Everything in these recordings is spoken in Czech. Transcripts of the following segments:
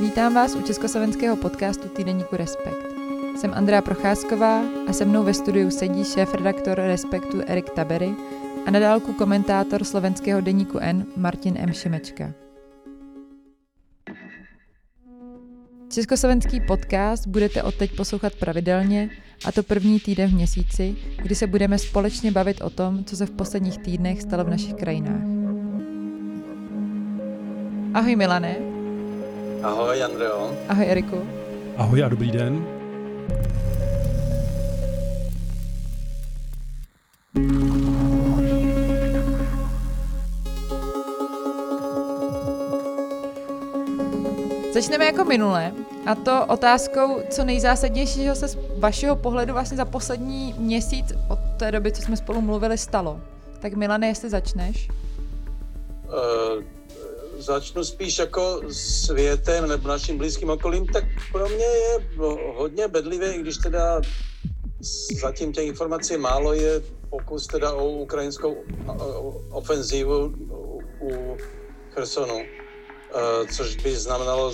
Vítám vás u československého podcastu Týdeníku Respekt. Jsem Andrea Procházková a se mnou ve studiu sedí šéf-redaktor Respektu Erik Tabery a na dálku komentátor slovenského deníku N Martin M. Šimečka. Československý podcast budete odteď poslouchat pravidelně, a to první týden v měsíci, kdy se budeme společně bavit o tom, co se v posledních týdnech stalo v našich krajinách. Ahoj Milane. Ahoj Andreo. Ahoj Eriku. Ahoj a dobrý den. Začneme jako minule, a to otázkou, co nejzásadnějšího se z vašeho pohledu vlastně za poslední měsíc od té doby, co jsme spolu mluvili, stalo. Tak Milane, jestli začneš. Uh, začnu spíš jako světem nebo naším blízkým okolím, tak pro mě je hodně bedlivé, i když teda zatím těch informací málo je pokus teda o ukrajinskou ofenzívu u Chersonu což by znamenalo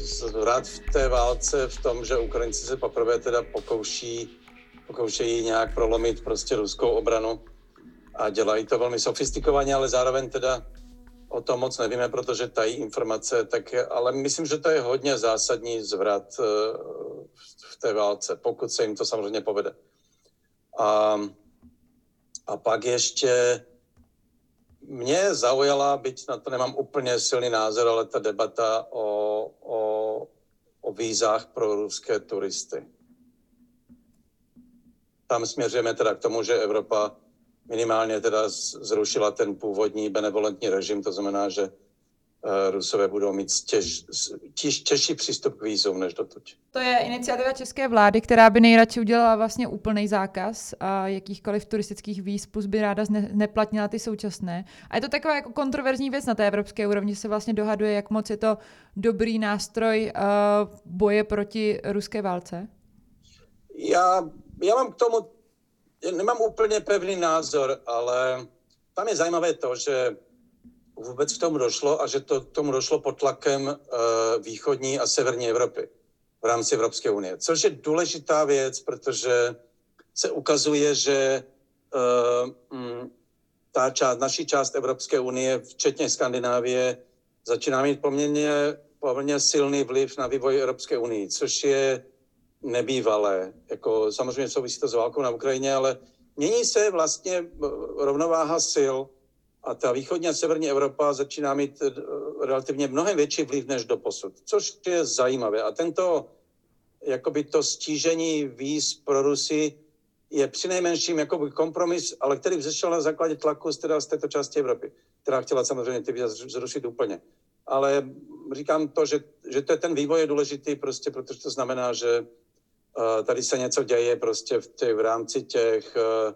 zvrat v té válce v tom, že Ukrajinci se poprvé teda pokouší, pokoušejí nějak prolomit prostě ruskou obranu a dělají to velmi sofistikovaně, ale zároveň teda o tom moc nevíme, protože tají informace, tak, ale myslím, že to je hodně zásadní zvrat eh, v té válce, pokud se jim to samozřejmě povede. A, a pak ještě mě zaujala, byť na to nemám úplně silný názor, ale ta debata o, o, o vízách pro ruské turisty. Tam směřujeme teda k tomu, že Evropa minimálně teda zrušila ten původní benevolentní režim, to znamená, že Rusové budou mít těž, těž, těžší přístup k vízům než dotud. To je iniciativa české vlády, která by nejradši udělala vlastně úplný zákaz a jakýchkoliv turistických víz, plus by ráda ne, neplatnila ty současné. A je to taková jako kontroverzní věc na té evropské úrovni, se vlastně dohaduje, jak moc je to dobrý nástroj uh, boje proti ruské válce. Já, já mám k tomu, nemám úplně pevný názor, ale tam je zajímavé to, že vůbec k tomu došlo a že to k tomu došlo pod tlakem uh, východní a severní Evropy v rámci Evropské unie. Což je důležitá věc, protože se ukazuje, že uh, m, ta část, naší část Evropské unie, včetně Skandinávie, začíná mít poměrně, poměrně silný vliv na vývoj Evropské unie, což je nebývalé. Jako, samozřejmě souvisí to s válkou na Ukrajině, ale mění se vlastně eh, rovnováha sil a ta východní a severní Evropa začíná mít eh, relativně mnohem větší vliv než do posud, což je zajímavé. A tento, jakoby to stížení víz pro Rusy je přinejmenším jakoby kompromis, ale který vzešel na základě tlaku z, teda z této části Evropy, která chtěla samozřejmě ty víza zrušit úplně. Ale říkám to, že, že to je ten vývoj je důležitý prostě, protože to znamená, že uh, tady se něco děje prostě v, těch, v rámci těch uh,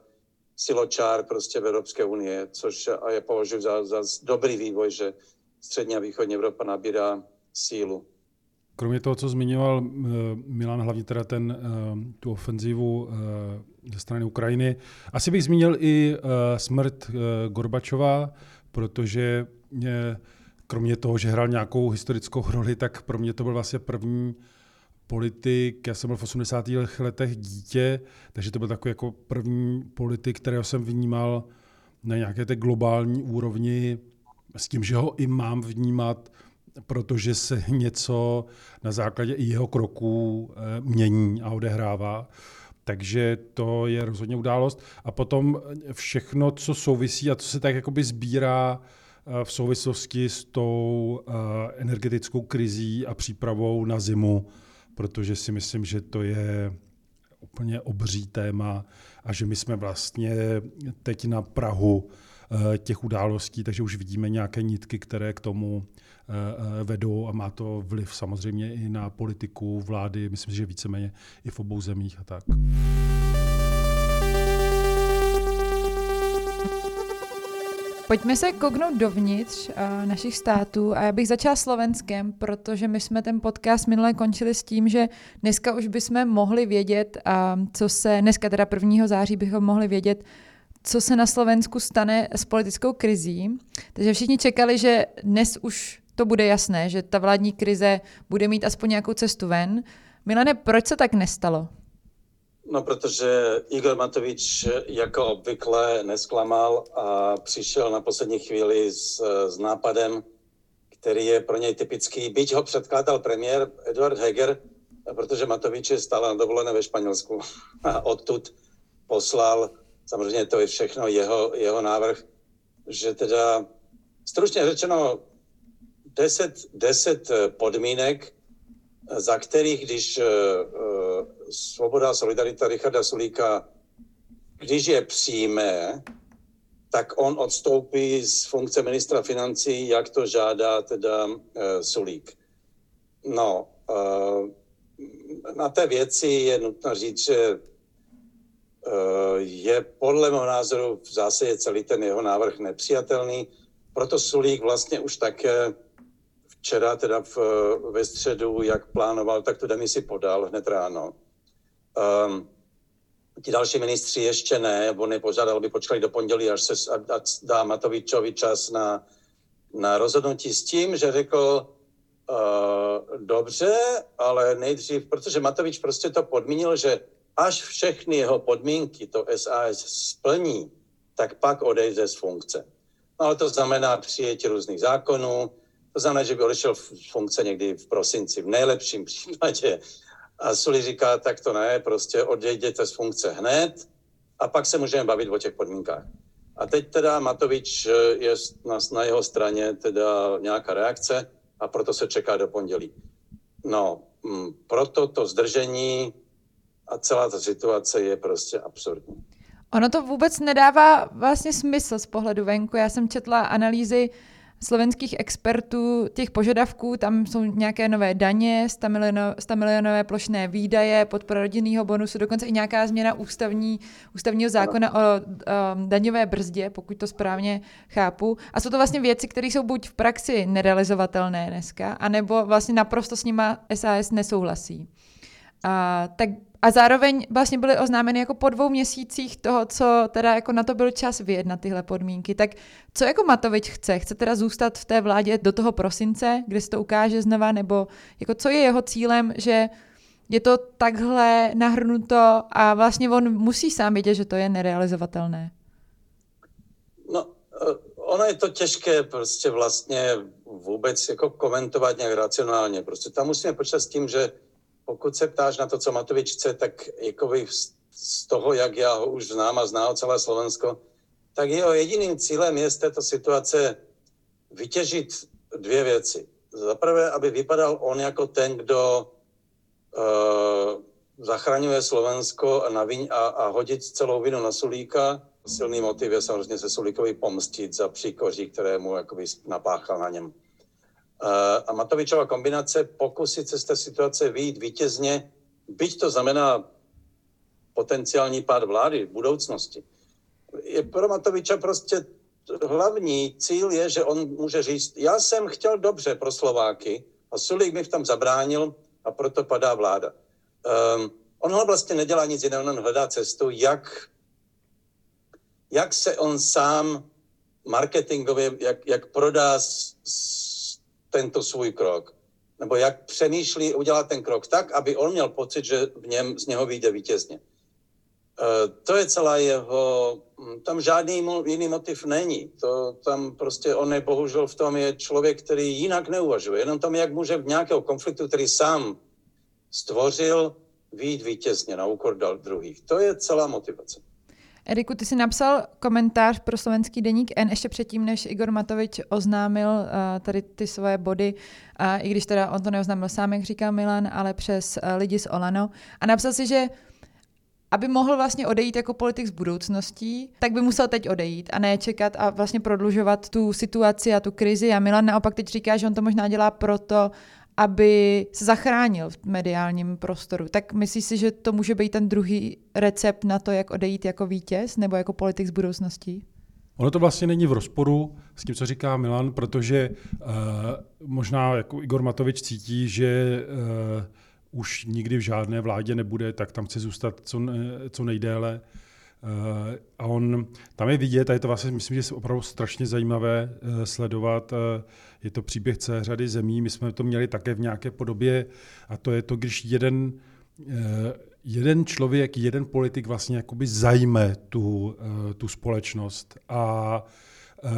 siločár prostě v Evropské unie, což a je považuji za, za dobrý vývoj, že střední a východní Evropa nabírá sílu. Kromě toho, co zmiňoval uh, Milan, hlavně teda ten, uh, tu ofenzivu uh, ze strany Ukrajiny, asi bych zmínil i smrt Gorbačova, protože mě, kromě toho, že hrál nějakou historickou roli, tak pro mě to byl vlastně první politik, já jsem byl v 80. letech dítě, takže to byl takový jako první politik, kterého jsem vnímal na nějaké té globální úrovni s tím, že ho i mám vnímat, protože se něco na základě i jeho kroků eh, mění a odehrává. Takže to je rozhodně událost. A potom všechno, co souvisí a co se tak jakoby sbírá eh, v souvislosti s tou eh, energetickou krizí a přípravou na zimu, protože si myslím, že to je úplně obří téma a že my jsme vlastně teď na Prahu eh, těch událostí, takže už vidíme nějaké nitky, které k tomu eh, eh, vedou a má to vliv samozřejmě i na politiku vlády, myslím si, že víceméně i v obou zemích a tak. Pojďme se kouknout dovnitř uh, našich států a já bych začala Slovenskem, protože my jsme ten podcast minule končili s tím, že dneska už bychom mohli vědět, uh, co se, dneska teda 1. září bychom mohli vědět, co se na Slovensku stane s politickou krizí. Takže všichni čekali, že dnes už to bude jasné, že ta vládní krize bude mít aspoň nějakou cestu ven. Milane, proč se tak nestalo? No, protože Igor Matovič jako obvykle nesklamal a přišel na poslední chvíli s, s nápadem, který je pro něj typický. Byť ho předkládal premiér Eduard Heger, protože Matovič je stále na dovolené ve Španělsku a odtud poslal, samozřejmě to je všechno jeho, jeho návrh, že teda stručně řečeno deset, deset podmínek, za kterých, když Svoboda a solidarita Richarda Sulíka, když je přijme, tak on odstoupí z funkce ministra financí, jak to žádá teda uh, Sulík. No, uh, na té věci je nutno říct, že uh, je podle mého názoru v zásadě celý ten jeho návrh nepřijatelný, proto Sulík vlastně už také včera, teda v, ve středu, jak plánoval, tak tu demisi podal hned ráno. Um, ti další ministři ještě ne, nebo nepožádal, aby počkali do pondělí, až se a, a dá Matovičovi čas na, na rozhodnutí s tím, že řekl, uh, dobře, ale nejdřív, protože Matovič prostě to podmínil, že až všechny jeho podmínky to SAS splní, tak pak odejde z funkce. No ale to znamená přijetí různých zákonů, to znamená, že by odešel v funkce někdy v prosinci, v nejlepším případě a Suli říká, tak to ne, prostě odejděte z funkce hned a pak se můžeme bavit o těch podmínkách. A teď teda Matovič eh, je na, na jeho straně teda nějaká reakce a proto se čeká do pondělí. No, mm, proto to zdržení a celá ta situace je prostě absurdní. Ono to vůbec nedává vlastně smysl z pohledu venku. Já jsem četla analýzy slovenských expertů těch požadavků, tam jsou nějaké nové daně, 100, milionové, 100 milionové plošné výdaje, podpora rodinného bonusu, dokonce i nějaká změna ústavní, ústavního zákona o um, daňové brzdě, pokud to správně chápu. A jsou to vlastně věci, které jsou buď v praxi nerealizovatelné dneska, anebo vlastně naprosto s nima SAS nesouhlasí. A, tak a zároveň vlastně byly oznámeny jako po dvou měsících toho, co teda jako na to byl čas vyjednat tyhle podmínky. Tak co jako Matovič chce? Chce teda zůstat v té vládě do toho prosince, kde se to ukáže znova, nebo jako co je jeho cílem, že je to takhle nahrnuto a vlastně on musí sám vědět, že to je nerealizovatelné. No, eh, ono je to těžké prostě vlastně vůbec jako komentovat nějak racionálně. Prostě tam musíme počítat s tím, že pokud se ptáš na to, co Matovič chce, tak jako z toho, jak já ho už znám a zná celé Slovensko, tak jeho jediným cílem je z této situace vytěžit dvě věci. Za prvé, aby vypadal on jako ten, kdo uh, zachraňuje Slovensko a, navíň, a, a hodit celou vinu na Sulíka. Silný motiv je samozřejmě se Sulíkovi pomstit za příkoří, které mu jakoby napáchal na něm. Eh, a Matovičová kombinace pokusit se z té situace vyjít vítězně, byť to znamená potenciální pád vlády v budoucnosti. Je pro Matoviča prostě hlavní cíl je, že on může říct, já jsem chtěl dobře pro Slováky a Sulík mi v tom zabránil a proto padá vláda. Um, on vlastně nedělá nic jiného, on hledá cestu, jak, jak se on sám marketingově, jak, jak prodá s, s tento svůj krok. Nebo jak přemýšlí udělat ten krok tak, aby on měl pocit, že v něm z něho vyjde vítězně. E, to je celá jeho, hm, tam žádný jiný motiv není. To tam prostě on je bohužel v tom je člověk, který jinak neuvažuje. Jenom tom, jak může v nějakého konfliktu, který sám stvořil, výjít vítězně na úkor druhých. To je celá motivace. Eriku, ty jsi napsal komentář pro slovenský deník N ještě předtím, než Igor Matovič oznámil uh, tady ty svoje body, uh, i když teda on to neoznámil sám, jak říkal Milan, ale přes uh, lidi z Olano. A napsal si, že aby mohl vlastně odejít jako politik z budoucností, tak by musel teď odejít a ne čekat a vlastně prodlužovat tu situaci a tu krizi. A Milan naopak teď říká, že on to možná dělá proto, aby se zachránil v mediálním prostoru. Tak myslíš si, že to může být ten druhý recept na to, jak odejít jako vítěz nebo jako politik z budoucností? Ono to vlastně není v rozporu s tím, co říká Milan, protože uh, možná jako Igor Matovič cítí, že uh, už nikdy v žádné vládě nebude, tak tam chce zůstat co, co nejdéle. Uh, a on, tam je vidět, a je to vlastně, myslím, že je opravdu strašně zajímavé uh, sledovat. Uh, je to příběh celé řady zemí, my jsme to měli také v nějaké podobě, a to je to, když jeden jeden člověk, jeden politik vlastně jakoby zajme tu, eh, tu společnost a eh,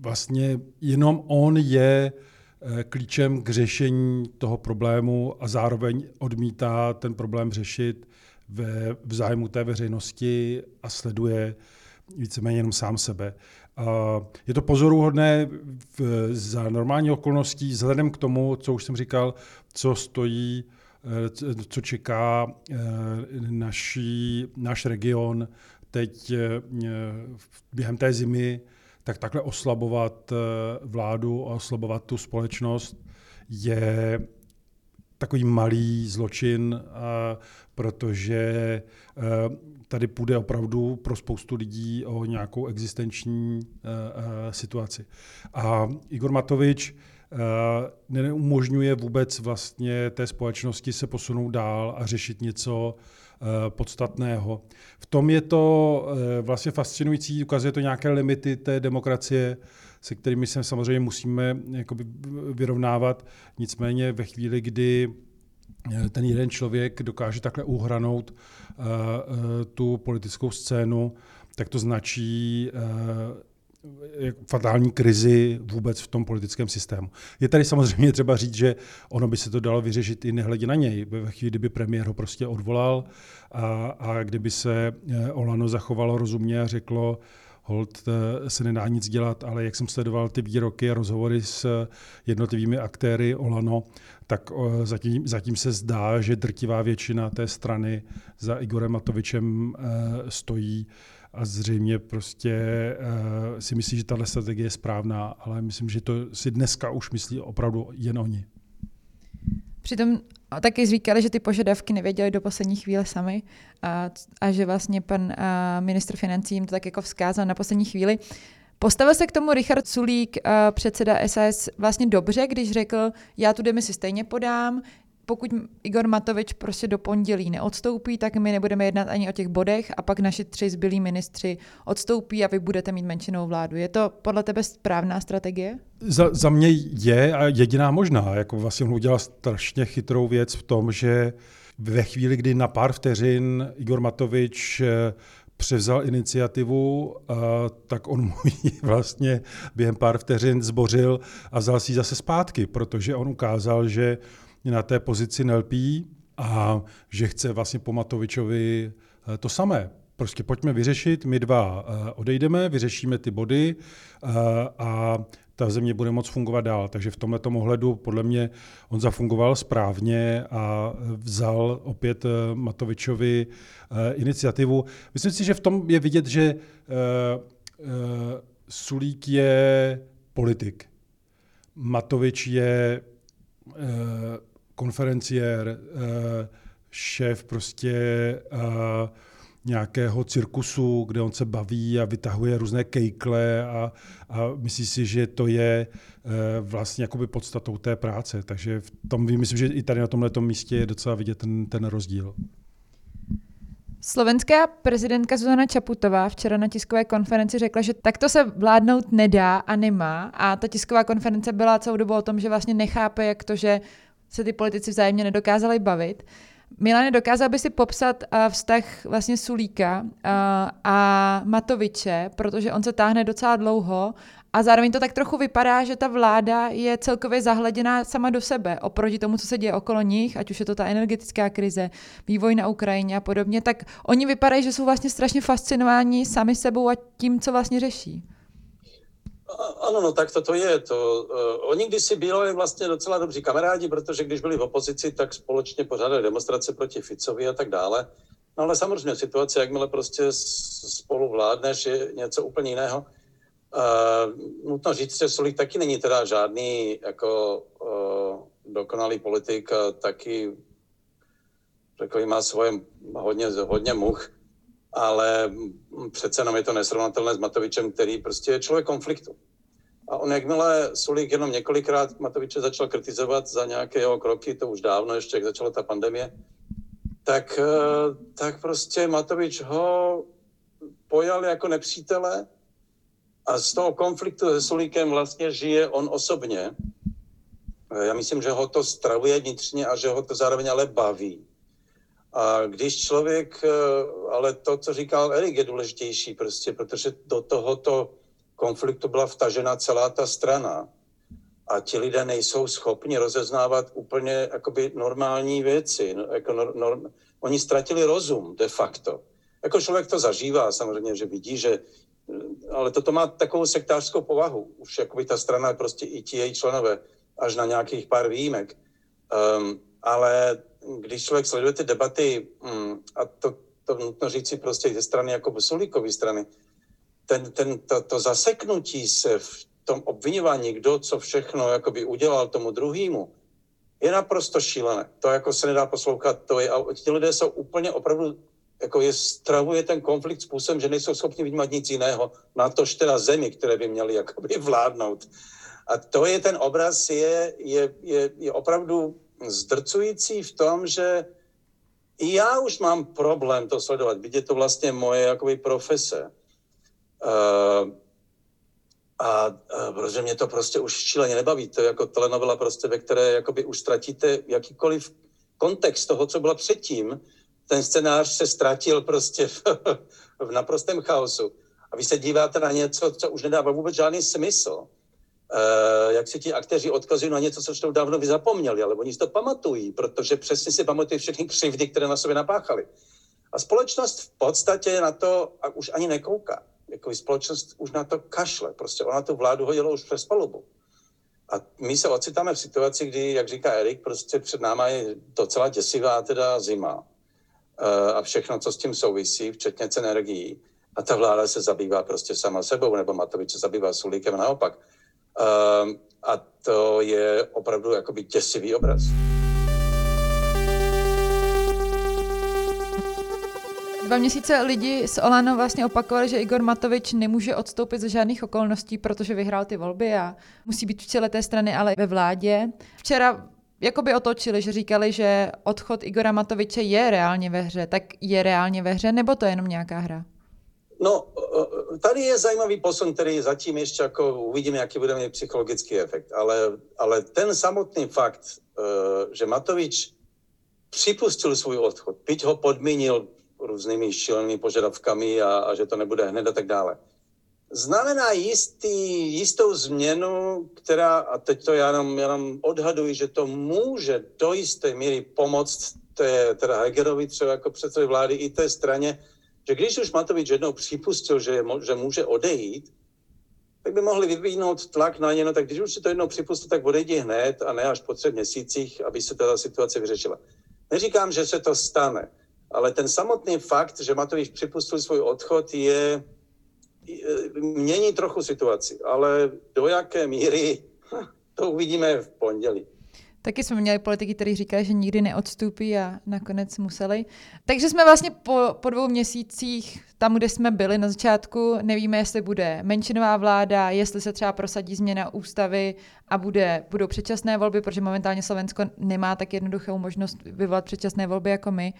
vlastně jenom on je eh, klíčem k řešení toho problému a zároveň odmítá ten problém řešit ve, v zájmu té veřejnosti a sleduje víceméně jenom sám sebe. Je to pozoruhodné za normální okolností, vzhledem k tomu, co už jsem říkal, co stojí Eh, co čeká eh, naší, náš region teď eh, během té zimy, tak takhle oslabovat vládu a oslabovat tu společnost je takový malý zločin, protože tady půjde opravdu pro spoustu lidí o nějakou existenční situaci. A Igor Matovič Eh, neumožňuje vůbec vlastně té společnosti se posunout dál a řešit něco eh, podstatného. V tom je to eh, vlastně fascinující, ukazuje to nějaké limity té demokracie, se kterými se samozřejmě musíme jakoby vyrovnávat. Nicméně ve chvíli, kdy ten jeden člověk dokáže takhle uhranout tu politickou scénu, tak to značí fatální krizi vůbec v tom politickém systému. Je tady samozřejmě třeba říct, že ono by se to dalo vyřešit i nehledě na něj. Ve chvíli, kdyby premiér ho prostě odvolal a, a kdyby se eh, Olano zachovalo rozumně a řeklo, hold eh, se nedá nic dělat, ale jak jsem sledoval ty výroky a rozhovory s jednotlivými aktéry Olano, tak eh, zatím, zatím se zdá, že drtivá většina té strany za Igorem Matovičem stojí a zřejmě prostě uh, si myslí, že tahle strategie je správná, ale myslím, že to si dneska už myslí opravdu jen oni. Přitom taky říkali, že ty požadavky nevěděli do poslední chvíle sami a, a že vlastně pan a, ministr financí jim to tak jako vzkázal na poslední chvíli. Postavil se k tomu Richard Sulík, předseda SAS, vlastně dobře, když řekl, já tu demisi stejně podám, pokud Igor Matovič prostě do pondělí neodstoupí, tak my nebudeme jednat ani o těch bodech a pak naši tři zbylí ministři odstoupí a vy budete mít menšinou vládu. Je to podle tebe správná strategie? Za, za mě je a jediná možná. Jako vlastně udělal strašně chytrou věc v tom, že ve chvíli, kdy na pár vteřin Igor Matovič eh, převzal iniciativu, tak on mu vlastně během pár vteřin zbořil a vzal si ji zase zpátky, protože on ukázal, že na té pozici nelpí a že chce vlastně po Matovičovi eh, to samé. Prostě pojďme vyřešit, my dva eh, odejdeme, vyřešíme ty body eh, a ta země bude moct fungovat dál. Takže v tomto ohledu podle mě on zafungoval správně a vzal opět Matovičovi iniciativu. Myslím si, že v tom je vidět, že Sulík je politik. Matovič je konferenciér, eh, šéf prostě eh, nějakého cirkusu, kde on se baví a vytahuje různé kejkle a, a myslí si, že to je eh, vlastně jakoby podstatou té práce. Takže v tom myslím, že i tady na tomhle místě je docela vidět ten, ten rozdíl. Slovenská prezidentka Zuzana Čaputová včera na tiskové konferenci řekla, že takto se vládnout nedá a nemá. A ta tisková konference byla celou dobu o tom, že vlastně nechápe, jak to, že se ty politici vzájemně nedokázali bavit. Milane, dokázal by si popsat uh, vztah vlastně Sulíka uh, a Matoviče, protože on se táhne docela dlouho a zároveň to tak trochu vypadá, že ta vláda je celkově zahleděná sama do sebe oproti tomu, co se děje okolo nich, ať už je to ta energetická krize, vývoj na Ukrajině a podobně, tak oni vypadají, že jsou vlastně strašně fascinováni sami sebou a tím, co vlastně řeší. Ano, no tak to, to je. To, uh, oni kdysi byli vlastně docela dobří kamarádi, protože když byli v opozici, tak společně pořádali demonstrace proti Ficovi a tak dále. No ale samozřejmě situace, jakmile prostě spolu vládneš, je něco úplně jiného. Uh, nutno říct, že Solík taky není teda žádný jako uh, dokonalý politik taky takový má svoje hodně, hodně much. Ale přece jenom je to nesrovnatelné s Matovičem, který prostě je člověk konfliktu. A on jakmile Sulík jenom několikrát Matoviče začal kritizovat za nějaké jeho kroky, to už dávno, ještě jak začala ta pandemie, tak, eh, tak prostě Matovič ho pojal jako nepřítele a z toho konfliktu se Sulíkem vlastně žije on osobně. Eh, já myslím, že ho to stravuje vnitřně a že ho to zároveň ale baví. A když člověk, eh, ale to, co říkal Erik, je důležitější prostě, protože do tohoto konfliktu byla vtažena celá ta strana a ti lidé nejsou schopni rozeznávat úplně jakoby normální věci. No, jako nor, norm, oni ztratili rozum de facto. Jako člověk to zažívá samozřejmě, že vidí, že ale toto má takovou sektářskou povahu. Už jakoby ta strana, prostě i ti její členové, až na nějakých pár výjimek. Um, ale když člověk sleduje ty debaty, um, a to, to nutno říci prostě ze strany jako Sulíkovy strany, ten, ten, to, to zaseknutí se v tom obvinování, kdo co všechno jakoby udělal tomu druhému, je naprosto šílené. To jako se nedá poslouchat. To je, a ti lidé jsou úplně opravdu, jako je, stravuje ten konflikt způsobem, že nejsou schopni vnímat nic jiného, na to teda zemi, které by měli jakoby vládnout. A to je ten obraz, je, je, je, je opravdu zdrcující v tom, že i já už mám problém to sledovat, byť je to vlastně moje jakoby profese. Uh, a, a protože mě to prostě už šíleně nebaví. To je jako telenovela prostě, ve které jakoby už ztratíte jakýkoliv kontext toho, co bylo předtím. Ten scénář se ztratil prostě v, v naprostém chaosu. A vy se díváte na něco, co už nedává vůbec žádný smysl. Uh, jak si ti akteři odkazují na něco, co už dávno vy zapomněli, ale oni si to pamatují, protože přesně si pamatují všechny křivdy, které na sobě napáchali. A společnost v podstatě na to a už ani nekouká jako společnost už na to kašle. Prostě ona tu vládu hodila už přes palubu. A my se ocitáme v situaci, kdy, jak říká Erik, prostě před náma je docela děsivá teda zima eh, a všechno, co s tím souvisí, včetně cen energií. A ta vláda se zabývá prostě sama sebou, nebo Matovič se zabývá Sulíkem naopak. Eh, a to je opravdu jakoby děsivý obraz. dva měsíce lidi z Olano vlastně opakovali, že Igor Matovič nemůže odstoupit ze žádných okolností, protože vyhrál ty volby a musí být v čele té strany, ale ve vládě. Včera jakoby otočili, že říkali, že odchod Igora Matoviče je reálně ve hře. Tak je reálně ve hře, nebo to je jenom nějaká hra? No, tady je zajímavý posun, který zatím ještě jako uvidíme, jaký bude mít psychologický efekt, ale, ale ten samotný fakt, eh, že Matovič připustil svůj odchod, byť ho podmínil různými šílenými požadavkami a, a že to nebude hned a tak dále. Znamená jistý, jistou změnu, která, a teď to já jenom, jenom odhaduji, že to může do jisté míry pomoct té, teda Hegerovi třeba jako předsedy vlády i té straně, že když už Matovič jednou připustil, že, je, že může odejít, tak by mohli vyvinout tlak na ně, no tak když už si to jednou připustil, tak odejdi hned a ne až po třech měsících, aby se ta situace vyřešila. Neříkám, že se to stane, ale ten samotný fakt, že Matovič připustil svůj odchod, je, mění trochu situaci, ale do jaké míry, to uvidíme v pondělí. Taky jsme měli politiky, kteří říkali, že nikdy neodstoupí a nakonec museli. Takže jsme vlastně po, po dvou měsících tam, kde jsme byli na začátku, nevíme, jestli bude menšinová vláda, jestli se třeba prosadí změna ústavy a bude, budou předčasné volby, protože momentálně Slovensko nemá tak jednoduchou možnost vyvolat předčasné volby jako my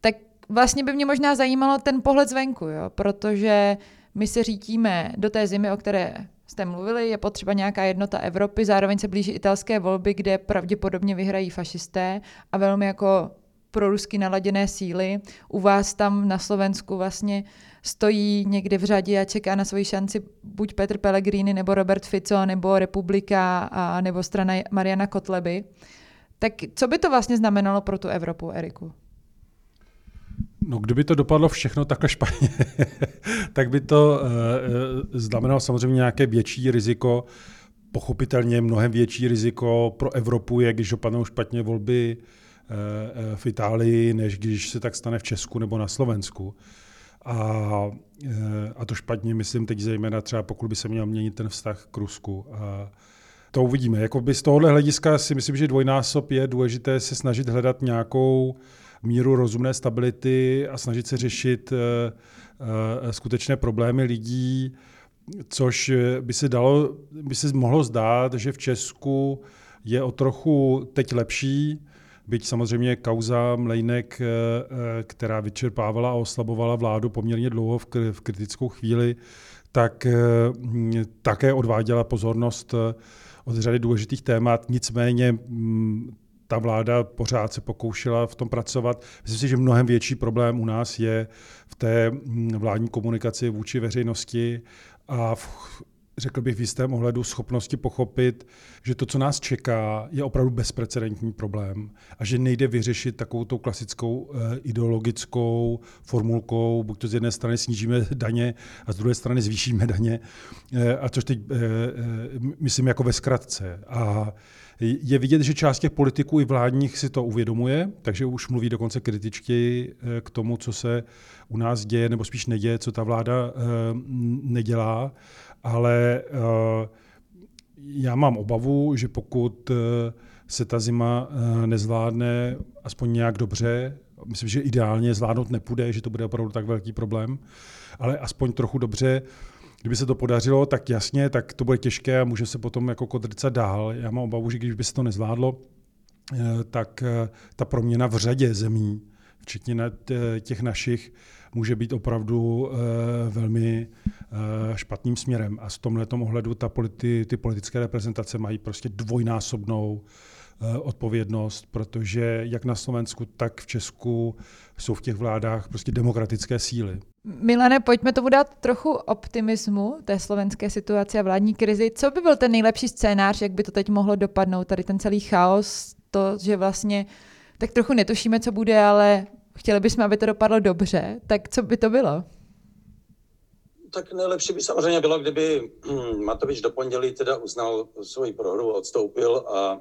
tak vlastně by mě možná zajímalo ten pohled zvenku, jo? protože my se řítíme do té zimy, o které jste mluvili, je potřeba nějaká jednota Evropy, zároveň se blíží italské volby, kde pravděpodobně vyhrají fašisté a velmi jako pro rusky naladěné síly. U vás tam na Slovensku vlastně stojí někde v řadě a čeká na svoji šanci buď Petr Pellegrini, nebo Robert Fico, nebo Republika, a, nebo strana Mariana Kotleby. Tak co by to vlastně znamenalo pro tu Evropu, Eriku? No, kdyby to dopadlo všechno takhle špatně, tak by to uh, znamenalo samozřejmě nějaké větší riziko, pochopitelně mnohem větší riziko pro Evropu je, když dopadnou špatně volby uh, v Itálii, než když se tak stane v Česku nebo na Slovensku. A, uh, a to špatně, myslím teď zejména třeba pokud by se měl měnit ten vztah k Rusku. A to uvidíme. Jako by z tohohle hlediska si myslím, že dvojnásob je důležité se snažit hledat nějakou míru rozumné stability a snažit se řešit skutečné problémy lidí, což by se dalo, by se mohlo zdát, že v Česku je o trochu teď lepší, byť samozřejmě kauza Mlejnek, která vyčerpávala a oslabovala vládu poměrně dlouho v kritickou chvíli, tak také odváděla pozornost od řady důležitých témat, nicméně mm, ta vláda pořád se pokoušela v tom pracovat. Myslím si, že mnohem větší problém u nás je v té mm, vládní komunikaci vůči veřejnosti a v, řekl bych v jistém ohledu schopnosti pochopit, že to, co nás čeká, je opravdu bezprecedentní problém a že nejde vyřešit takovou tou klasickou eh, ideologickou formulkou, buď to z jedné strany snížíme daně a z druhé strany zvýšíme daně, eh, a což teď eh, myslím jako ve zkratce. A je vidět, že část těch politiků i vládních si to uvědomuje, takže už mluví dokonce kritičky k tomu, co se u nás děje, nebo spíš neděje, co ta vláda nedělá ale eh, já mám obavu, že pokud eh, se ta zima eh, nezvládne aspoň nějak dobře, myslím, že ideálně zvládnout nepůjde, že to bude opravdu tak velký problém, ale aspoň trochu dobře, kdyby se to podařilo, tak jasně, tak to bude těžké a může se potom jako kodrcat dál. Já mám obavu, že když by se to nezvládlo, tak ta proměna v řadě zemí, včetně těch našich, může být opravdu eh, velmi eh, špatným směrem. A z tomhle ohledu ta politi, ty politické reprezentace mají prostě dvojnásobnou eh, odpovědnost, protože jak na Slovensku, tak v Česku jsou v těch vládách prostě demokratické síly. Milane, pojďme tomu dát trochu optimismu té slovenské situace a vládní krizi. Co by byl ten nejlepší scénář, jak by to teď mohlo dopadnout, tady ten celý chaos, to, že vlastně tak trochu netušíme, co bude, ale chtěli bychom, aby to dopadlo dobře, tak co by to bylo? Tak nejlepší by samozřejmě bylo, kdyby Matovič do pondělí teda uznal svoji prohru, odstoupil a,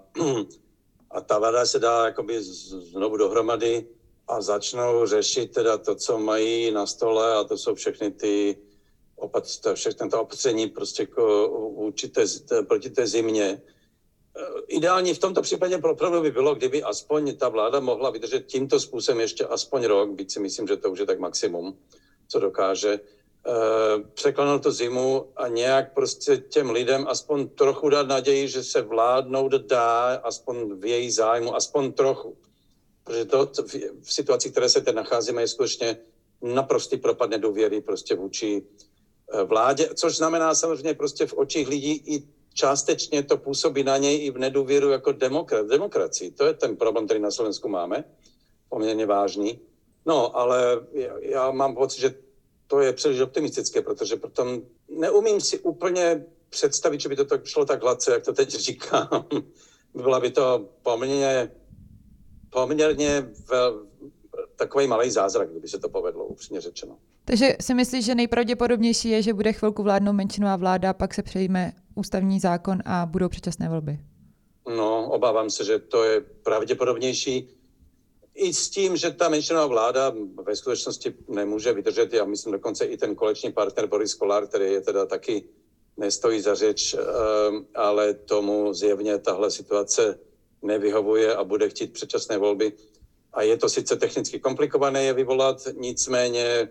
a ta vláda se dá jakoby znovu dohromady a začnou řešit teda to, co mají na stole a to jsou všechny ty opatření, všechny to opatření prostě jako určité, proti té zimě ideální v tomto případě opravdu by bylo, kdyby aspoň ta vláda mohla vydržet tímto způsobem ještě aspoň rok, byť si myslím, že to už je tak maximum, co dokáže, eh, překlenout tu zimu a nějak prostě těm lidem aspoň trochu dát naději, že se vládnout dá, aspoň v její zájmu, aspoň trochu. Protože to v situaci, které se teď nacházíme, je skutečně naprostý propad nedůvěry prostě vůči eh, vládě, což znamená samozřejmě prostě v očích lidí i částečně to působí na něj i v nedůvěru jako demokrat, demokracii. To je ten problém, který na Slovensku máme, poměrně vážný. No, ale já, já mám pocit, že to je příliš optimistické, protože potom neumím si úplně představit, že by to tak šlo tak hladce, jak to teď říkám. Byla by to poměrně, poměrně vel, takový malý zázrak, kdyby se to povedlo, upřímně řečeno. Takže si myslíš, že nejpravděpodobnější je, že bude chvilku vládnout menšinová vláda, pak se přejme ústavní zákon a budou předčasné volby? No, obávám se, že to je pravděpodobnější. I s tím, že ta menšinová vláda ve skutečnosti nemůže vydržet, já myslím dokonce i ten koleční partner Boris Kolár, který je teda taky nestojí za řeč, eh, ale tomu zjevně tahle situace nevyhovuje a bude chtít předčasné volby. A je to sice technicky komplikované je vyvolat, nicméně eh,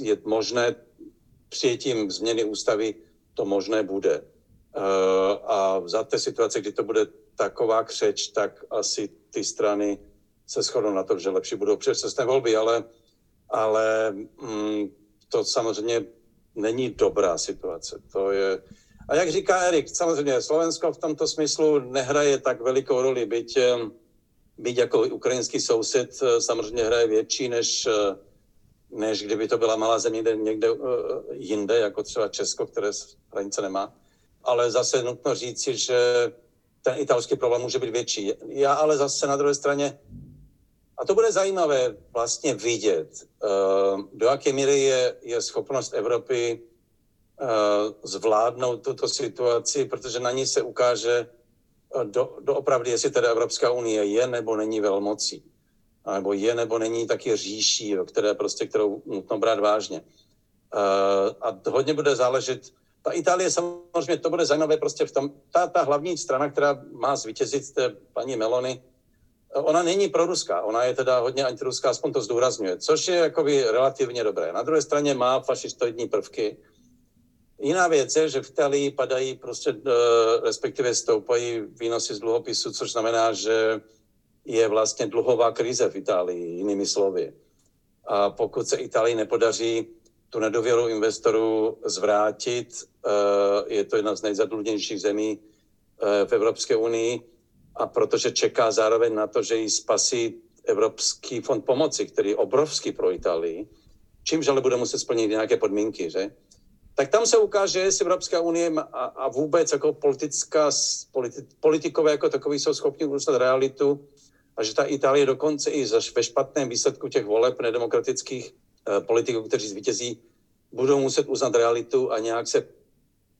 je možné přijetím změny ústavy to možné bude. Eh, a za té situace, kdy to bude taková křeč, tak asi ty strany se shodnou na to, že lepší budou předčasné volby, ale, ale mm, to samozřejmě není dobrá situace. To je, a jak říká Erik, samozřejmě Slovensko v tomto smyslu nehraje tak velikou roli, byť, eh, byť jako ukrajinský soused eh, samozřejmě hraje větší než než kdyby to byla malá země někde, uh, jinde, jako třeba Česko, které hranice nemá. Ale zase nutno říci, že ten italský problém může být větší. Já ale zase na druhé straně, a to bude zajímavé vlastně vidět, uh, do jaké míry je, je schopnost Evropy uh, zvládnout tuto situaci, protože na ní se ukáže do, doopravdy, jestli teda Evropská unie je nebo není velmocí nebo je nebo není taky říší, které prostě, kterou nutno brát vážně. Uh, a hodně bude záležet, ta Itálie samozřejmě, to bude zajímavé prostě v tom, ta, ta hlavní strana, která má zvítězit, té paní Meloni, ona není proruská, ona je teda hodně antiruská, aspoň to zdůrazňuje, což je jakoby relativně dobré. Na druhé straně má fašistoidní prvky. Jiná věc je, že v Itálii padají prostě, respektive stoupají výnosy z dluhopisu, což znamená, že je vlastně dluhová krize v Itálii, jinými slovy. A pokud se Itálii nepodaří tu nedověru investorů zvrátit, eh, je to jedna z nejzadlužnějších zemí eh, v Evropské unii, a protože čeká zároveň na to, že ji spasí Evropský fond pomoci, který je obrovský pro Itálii, čímž ale bude muset splnit nějaké podmínky, že? Tak tam se ukáže, jestli Evropská unie a, a vůbec jako politická, politi, politikové jako takový jsou schopni udržet realitu a že ta Itálie dokonce i ve špatném výsledku těch voleb nedemokratických eh, politiků, kteří zvítězí, budou muset uznat realitu a nějak se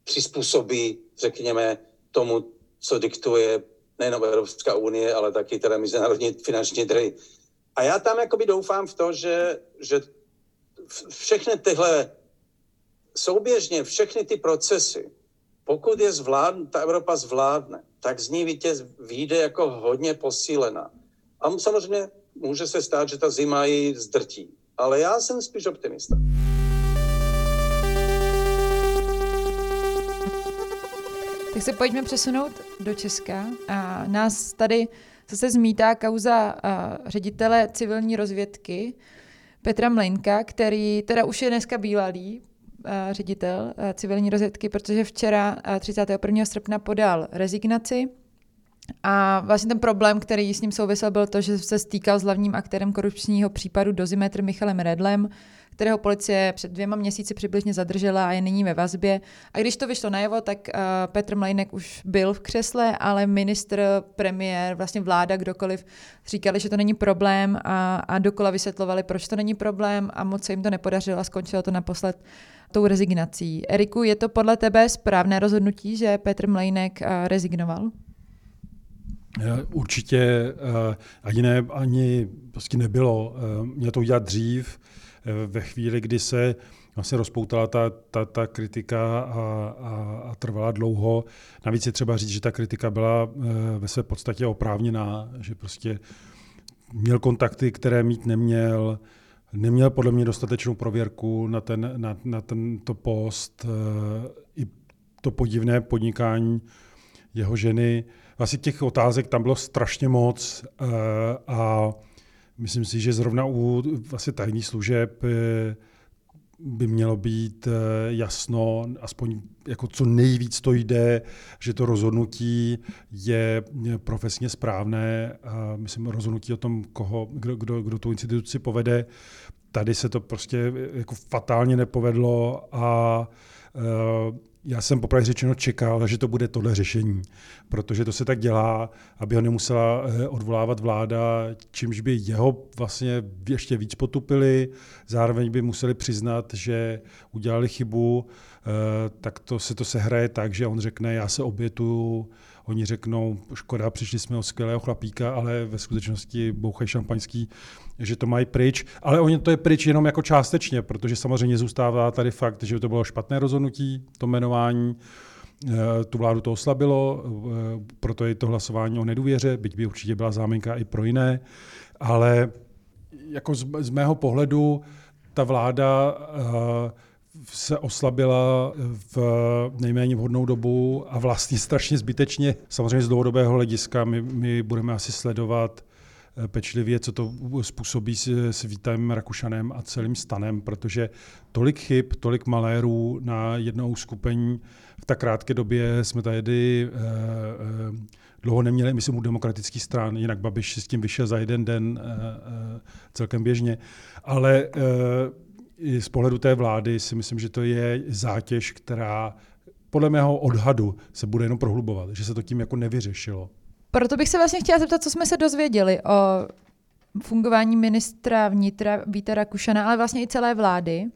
přizpůsobí, řekněme, tomu, co diktuje nejen Evropská unie, ale taky teda mezinárodní finanční trhy. A já tam jakoby doufám v to, že, že všechny tyhle souběžně, všechny ty procesy, pokud je zvládne, ta Evropa zvládne, tak z ní vítěz vyjde jako hodně posílená. A samozřejmě může se stát, že ta zima ji zdrtí. Ale já jsem spíš optimista. Tak se pojďme přesunout do Česka. A nás tady zase zmítá kauza ředitele civilní rozvědky Petra Mlejnka, který teda už je dneska bývalý ředitel civilní rozvědky, protože včera 31. srpna podal rezignaci a vlastně ten problém, který s ním souvisel, byl to, že se stýkal s hlavním aktérem korupčního případu Dozimetr Michalem Redlem, kterého policie před dvěma měsíci přibližně zadržela a je nyní ve vazbě. A když to vyšlo najevo, tak uh, Petr Mlejnek už byl v křesle, ale ministr, premiér, vlastně vláda, kdokoliv říkali, že to není problém a, a dokola vysvětlovali, proč to není problém a moc se jim to nepodařilo a skončilo to naposled tou rezignací. Eriku, je to podle tebe správné rozhodnutí, že Petr Mlejnek uh, rezignoval? Eh, určitě ani, ne, ani prostě nebylo. Měl to udělat dřív, ve chvíli, kdy se vlastně rozpoutala ta, ta, ta kritika a, a, a trvala dlouho. Navíc je třeba říct, že ta kritika byla ve své podstatě oprávněná, že prostě měl kontakty, které mít neměl, neměl podle mě dostatečnou prověrku na, ten, na, na tento post, i to podivné podnikání jeho ženy vlastně těch otázek tam bylo strašně moc eh, a myslím si, že zrovna u vlastně tajných služeb eh, by mělo být eh, jasno, aspoň jako co nejvíc to jde, že to rozhodnutí je profesně správné. A myslím, rozhodnutí o tom, koho, kdo, kdo, kdo tu instituci povede, tady se to prostě jako fatálně nepovedlo a já jsem popravdě řečeno čekal, že to bude tohle řešení, protože to se tak dělá, aby ho nemusela eh, odvolávat vláda, čímž by jeho vlastně ještě víc potupili, zároveň by museli přiznat, že udělali chybu, tak to se to sehraje tak, že on řekne, já se obětuju, Oni řeknou, škoda, přišli jsme o skvělého chlapíka, ale ve skutečnosti bouchají šampaňský, že to mají pryč. Ale oni to je pryč jenom jako částečně, protože samozřejmě zůstává tady fakt, že to bylo špatné rozhodnutí, to jmenování. Eh, tu vládu to oslabilo, eh, proto je to hlasování o nedůvěře, byť by určitě byla záminka i pro jiné, ale jako z, z mého pohledu ta vláda uh, se oslabila v nejméně vhodnou dobu a vlastně strašně zbytečně. Samozřejmě z dlouhodobého hlediska my, my budeme asi sledovat eh, pečlivě, co to způsobí s, s Vítem Rakušanem a celým stanem, protože tolik chyb, tolik malérů na jednou skupení v tak krátké době jsme tady eh, eh, dlouho neměli, myslím, u demokratických stran, jinak Babiš s tím vyšel za jeden den eh, eh, celkem běžně. Ale eh, z pohledu té vlády si myslím, že to je zátěž, která podle mého odhadu se bude jenom prohlubovat, že se to tím jako nevyřešilo. Proto bych se vlastně chtěla zeptat, co jsme se dozvěděli o fungování ministra vnitra Víta Rakušana, ale vlastně i celé vlády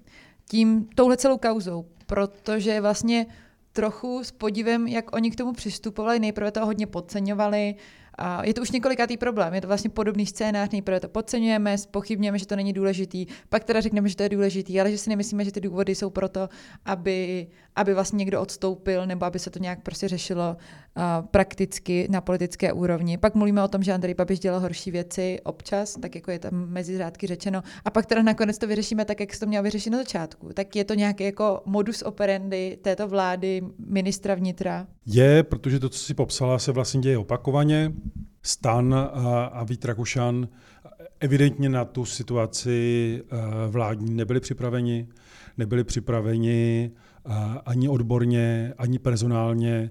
tím, touhle celou kauzou, protože vlastně trochu s podívem, jak oni k tomu přistupovali, nejprve to hodně podceňovali, a je to už několikátý problém, je to vlastně podobný scénář, nejprve to podceňujeme, pochybněme, že to není důležitý, pak teda řekneme, že to je důležitý, ale že si nemyslíme, že ty důvody jsou proto, aby, aby vlastně někdo odstoupil nebo aby se to nějak prostě řešilo uh, prakticky na politické úrovni. Pak mluvíme o tom, že Andrej Babiš dělal horší věci občas, tak jako je tam mezi řádky řečeno. A pak teda nakonec to vyřešíme tak, jak se to mělo vyřešit na začátku. Tak je to nějaký jako modus operandi této vlády, ministra vnitra? Je, protože to, co si popsala, se vlastně děje opakovaně. Stan a, a Vít Rakušan evidentně na tu situaci eh, vládní nebyli připraveni. Nebyli připraveni eh, ani odborně, ani personálně.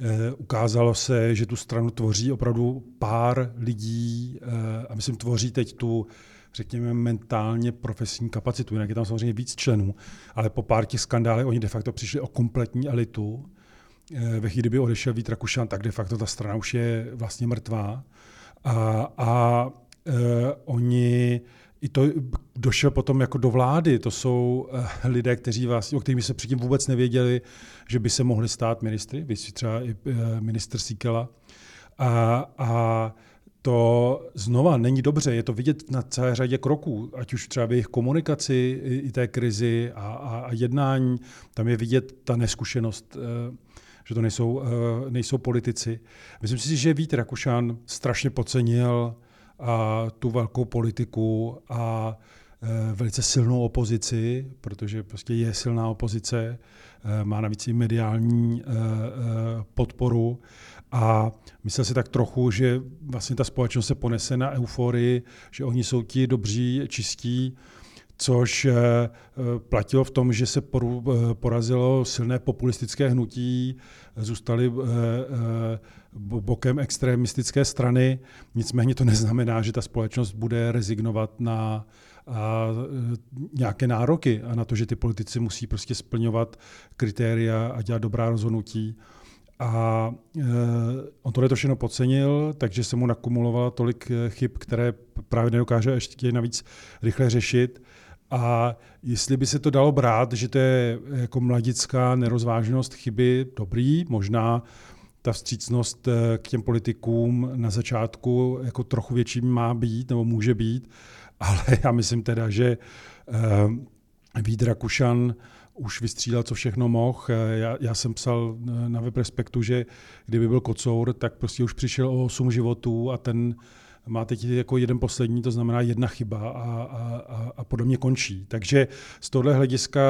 Eh, ukázalo se, že tu stranu tvoří opravdu pár lidí, a myslím, tvoří teď tu, řekněme, mentálně profesní kapacitu. Jinak je tam samozřejmě víc členů, ale po pár těch skandálech oni de facto přišli o kompletní elitu. Ve chvíli, kdyby odešel Vít Rakušan, tak de facto ta strana už je vlastně mrtvá. A, a oni i to došel potom jako do vlády. To jsou uh, lidé, kteří vlastně, o kterými se předtím vůbec nevěděli, že by se mohli stát ministry, vy třeba i uh, minister Síkela. A, a to znova není dobře, je to vidět na celé řadě kroků, ať už třeba v jejich komunikaci i, i té krizi a, a, a jednání, tam je vidět ta neskušenost, že to nejsou, nejsou politici. Myslím si, že Vít Rakušan strašně podcenil a tu velkou politiku a e, velice silnou opozici, protože prostě je silná opozice, e, má navíc i mediální e, podporu. A myslel si tak trochu, že vlastně ta společnost se ponese na euforii, že oni jsou ti dobří, čistí, což platilo v tom, že se porazilo silné populistické hnutí, zůstaly bokem extremistické strany. Nicméně to neznamená, že ta společnost bude rezignovat na a nějaké nároky a na to, že ty politici musí prostě splňovat kritéria a dělat dobrá rozhodnutí. A on to všechno podcenil, takže se mu nakumulovalo tolik chyb, které právě nedokáže ještě navíc rychle řešit. A jestli by se to dalo brát, že to je jako mladická nerozvážnost chyby, dobrý, možná ta vstřícnost eh, k těm politikům na začátku jako trochu větší má být nebo může být, ale já myslím teda, že eh, Vít Rakušan už vystřídal, co všechno mohl. Eh, já, já jsem psal na web Respektu, že kdyby byl kocour, tak prostě už přišel o 8 životů a ten má teď jako jeden poslední, to znamená jedna chyba a, a, a, a podobně končí. Takže z tohle hlediska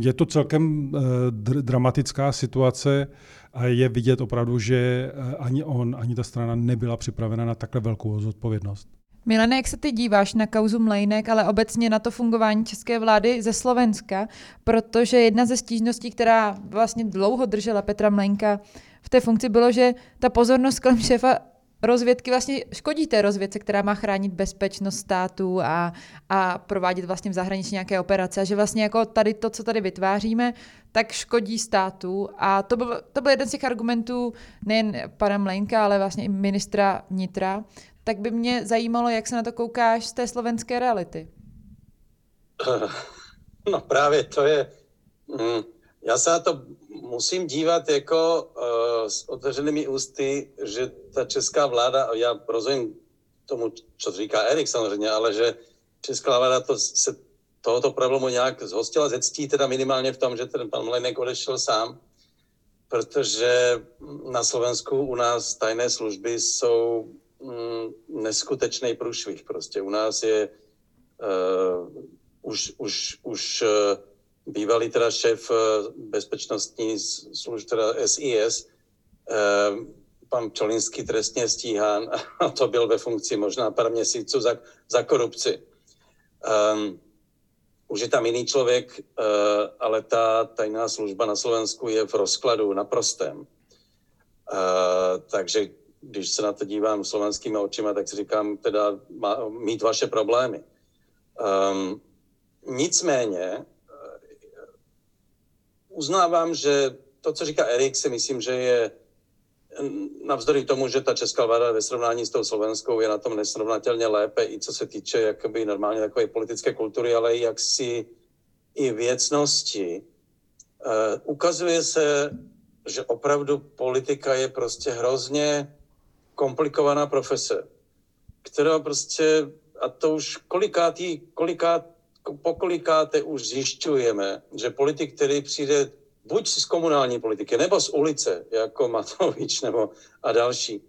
je to celkem dr- dramatická situace a je vidět opravdu, že eh, ani on, ani ta strana nebyla připravena na takhle velkou zodpovědnost. Milene, jak se ty díváš na kauzu Mlejnek, ale obecně na to fungování české vlády ze Slovenska, protože jedna ze stížností, která vlastně dlouho držela Petra Mlejnka v té funkci, bylo, že ta pozornost kolem šéfa rozvědky vlastně škodí té rozvědce, která má chránit bezpečnost státu a, a provádět vlastně v zahraničí nějaké operace. A že vlastně jako tady to, co tady vytváříme, tak škodí státu. A to byl, to byl jeden z těch argumentů nejen pana Mlenka, ale vlastně i ministra vnitra. Tak by mě zajímalo, jak se na to koukáš z té slovenské reality. No právě to je... Mm, já se na to musím dívat jako uh, s otevřenými ústy, že ta česká vláda, já rozumím tomu, co říká Erik samozřejmě, ale že česká vláda to, se tohoto problému nějak zhostila ze ctí, teda minimálně v tom, že ten pan Mlenek odešel sám, protože na Slovensku u nás tajné služby jsou mm, neskutečný průšvih. Prostě u nás je uh, už, už, už uh, bývalý teda šéf eh, bezpečnostní služby, teda SIS, eh, pan Čolinský trestně stíhán a to byl ve funkci možná pár měsíců za, za korupci. Um, už je tam jiný člověk, uh, ale ta tajná služba na Slovensku je v rozkladu naprostém. Takže když se na to dívám slovenskými očima, tak si říkám, teda má, mít vaše problémy. Um, nicméně, uznávám, že to, co říká Erik, si myslím, že je navzdory tomu, že ta česká vláda ve srovnání s tou slovenskou je na tom nesrovnatelně lépe, i co se týče jakoby normálně takové politické kultury, ale i jaksi i věcnosti. Uh, ukazuje se, že opravdu politika je prostě hrozně komplikovaná profese, která prostě, a to už kolikátý, kolikát, pokolikáte už zjišťujeme, že politik, který přijde buď z komunální politiky, nebo z ulice, jako Matovič nebo a další,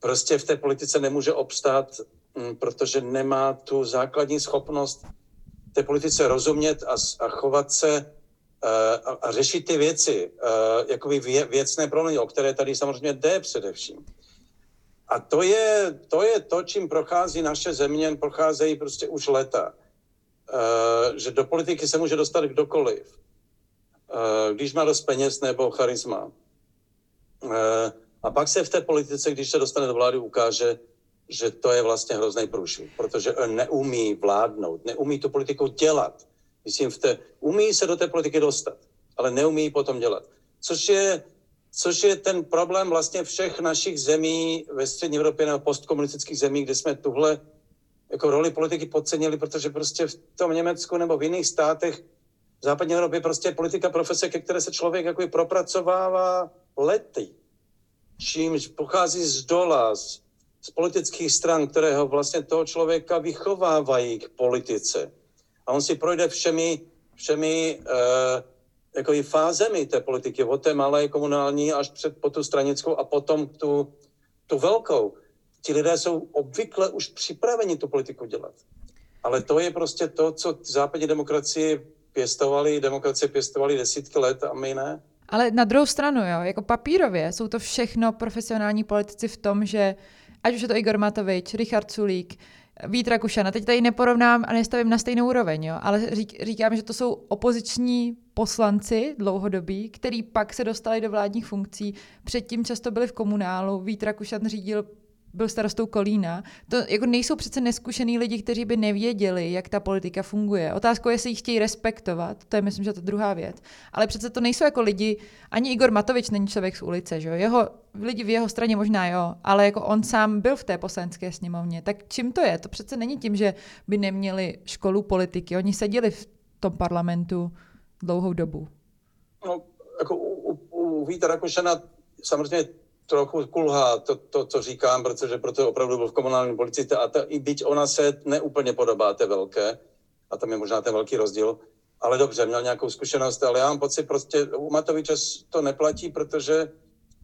prostě v té politice nemůže obstát, mm, protože nemá tu základní schopnost té politice rozumět a, a chovat se eh, a, a řešit ty věci, eh, jakoby vě, věcné problémy, o které tady samozřejmě jde především. A to je, to je to, čím prochází naše země, procházejí prostě už leta. Uh, že do politiky se může dostat kdokoliv, uh, když má dost peněz nebo charisma. Uh, a pak se v té politice, když se dostane do vlády, ukáže, že to je vlastně hrozný průšvih, protože neumí vládnout, neumí tu politiku dělat. Myslím, v té, umí se do té politiky dostat, ale neumí potom dělat. Což je což je ten problém vlastně všech našich zemí ve střední Evropě nebo postkomunistických zemí, kde jsme tuhle jako roli politiky podcenili, protože prostě v tom Německu nebo v jiných státech v západní Evropě prostě politika profese, ke které se člověk jako propracovává lety. Čímž pochází z dola, z, z politických stran, které ho vlastně toho člověka vychovávají k politice. A on si projde všemi, všemi uh, jako i fázemi té politiky, od té malé komunální až před po tu stranickou a potom tu, tu velkou. Ti lidé jsou obvykle už připraveni tu politiku dělat. Ale to je prostě to, co západní demokracii pěstovali, demokracie pěstovali desítky let a my ne. Ale na druhou stranu, jo, jako papírově jsou to všechno profesionální politici v tom, že ať už je to Igor Matovič, Richard Sulík, Vít Rakušana. Teď tady neporovnám a nestavím na stejnou úroveň, jo, ale řík, říkám, že to jsou opoziční poslanci dlouhodobí, který pak se dostali do vládních funkcí. Předtím často byli v komunálu. Vít Rakušan řídil byl starostou Kolína. To jako nejsou přece neskušený lidi, kteří by nevěděli, jak ta politika funguje. Otázkou je, jestli ji chtějí respektovat, to je myslím, že to druhá věc. Ale přece to nejsou jako lidi, ani Igor Matovič není člověk z ulice, že jo? Jeho, lidi v jeho straně možná jo, ale jako on sám byl v té poslanecké sněmovně. Tak čím to je? To přece není tím, že by neměli školu politiky. Oni seděli v tom parlamentu dlouhou dobu. No, jako u, u, u Víta Rakušana samozřejmě trochu kulhá to, to, co říkám, protože proto opravdu byl v komunální policii a ta, i byť ona se neúplně podobá té velké, a tam je možná ten velký rozdíl, ale dobře, měl nějakou zkušenost, ale já mám pocit, prostě u Matoviče to neplatí, protože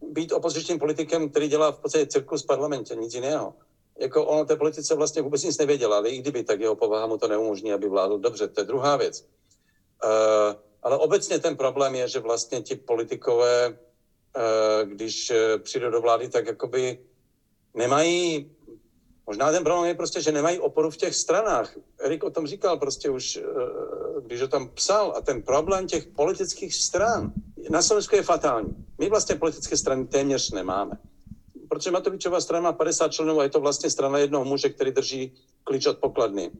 být opozičním politikem, který dělá v podstatě cirkus v parlamentě, nic jiného. Jako on o té politice vlastně vůbec nic nevěděl, ale i kdyby, tak jeho povaha mu to neumožní, aby vládl dobře. To je druhá věc. Uh, ale obecně ten problém je, že vlastně ti politikové když eh, přijdou do vlády, tak jakoby nemají, možná ten problém je prostě, že nemají oporu v těch stranách. Erik o tom říkal prostě už, eh, když ho tam psal. A ten problém těch politických stran na Slovensku je fatální. My vlastně politické strany téměř nemáme. Protože Matovičová strana má 50 členů a je to vlastně strana jednoho muže, který drží klíč od pokladny.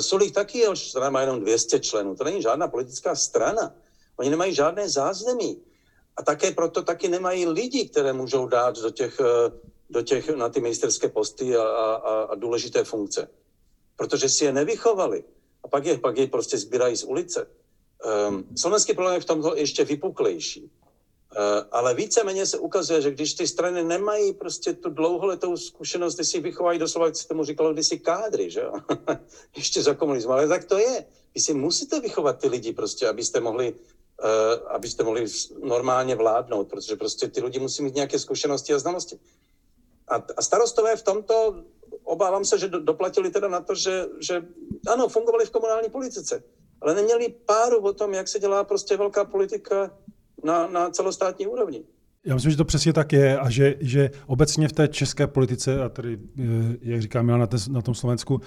Sulík taky je, strana má jenom 200 členů. To není žádná politická strana. Oni nemají žádné zázemí. A také proto taky nemají lidi, které můžou dát do těch, eh, do těch na ty ministerské posty a, a, a důležité funkce. Protože si je nevychovali. A pak je, pak je prostě sbírají z ulice. Um, slovenský problém je v tomto ještě vypuklejší. Uh, ale víceméně se ukazuje, že když ty strany nemají prostě tu dlouholetou zkušenost, kdy si vychovají doslova, jak se tomu říkalo kdysi kádry, že ještě za komunismu. Ale tak to je. Vy si musíte vychovat ty lidi prostě, abyste mohli abyste mohli normálně vládnout, protože prostě ty lidi musí mít nějaké zkušenosti a znalosti. A, a starostové v tomto, obávám se, že do, doplatili teda na to, že, že ano, fungovali v komunální politice, ale neměli páru o tom, jak se dělá prostě velká politika na, na celostátní úrovni. Já myslím, že to přesně tak je a že, že obecně v té české politice, a tady, eh, jak říkám já na, na tom Slovensku,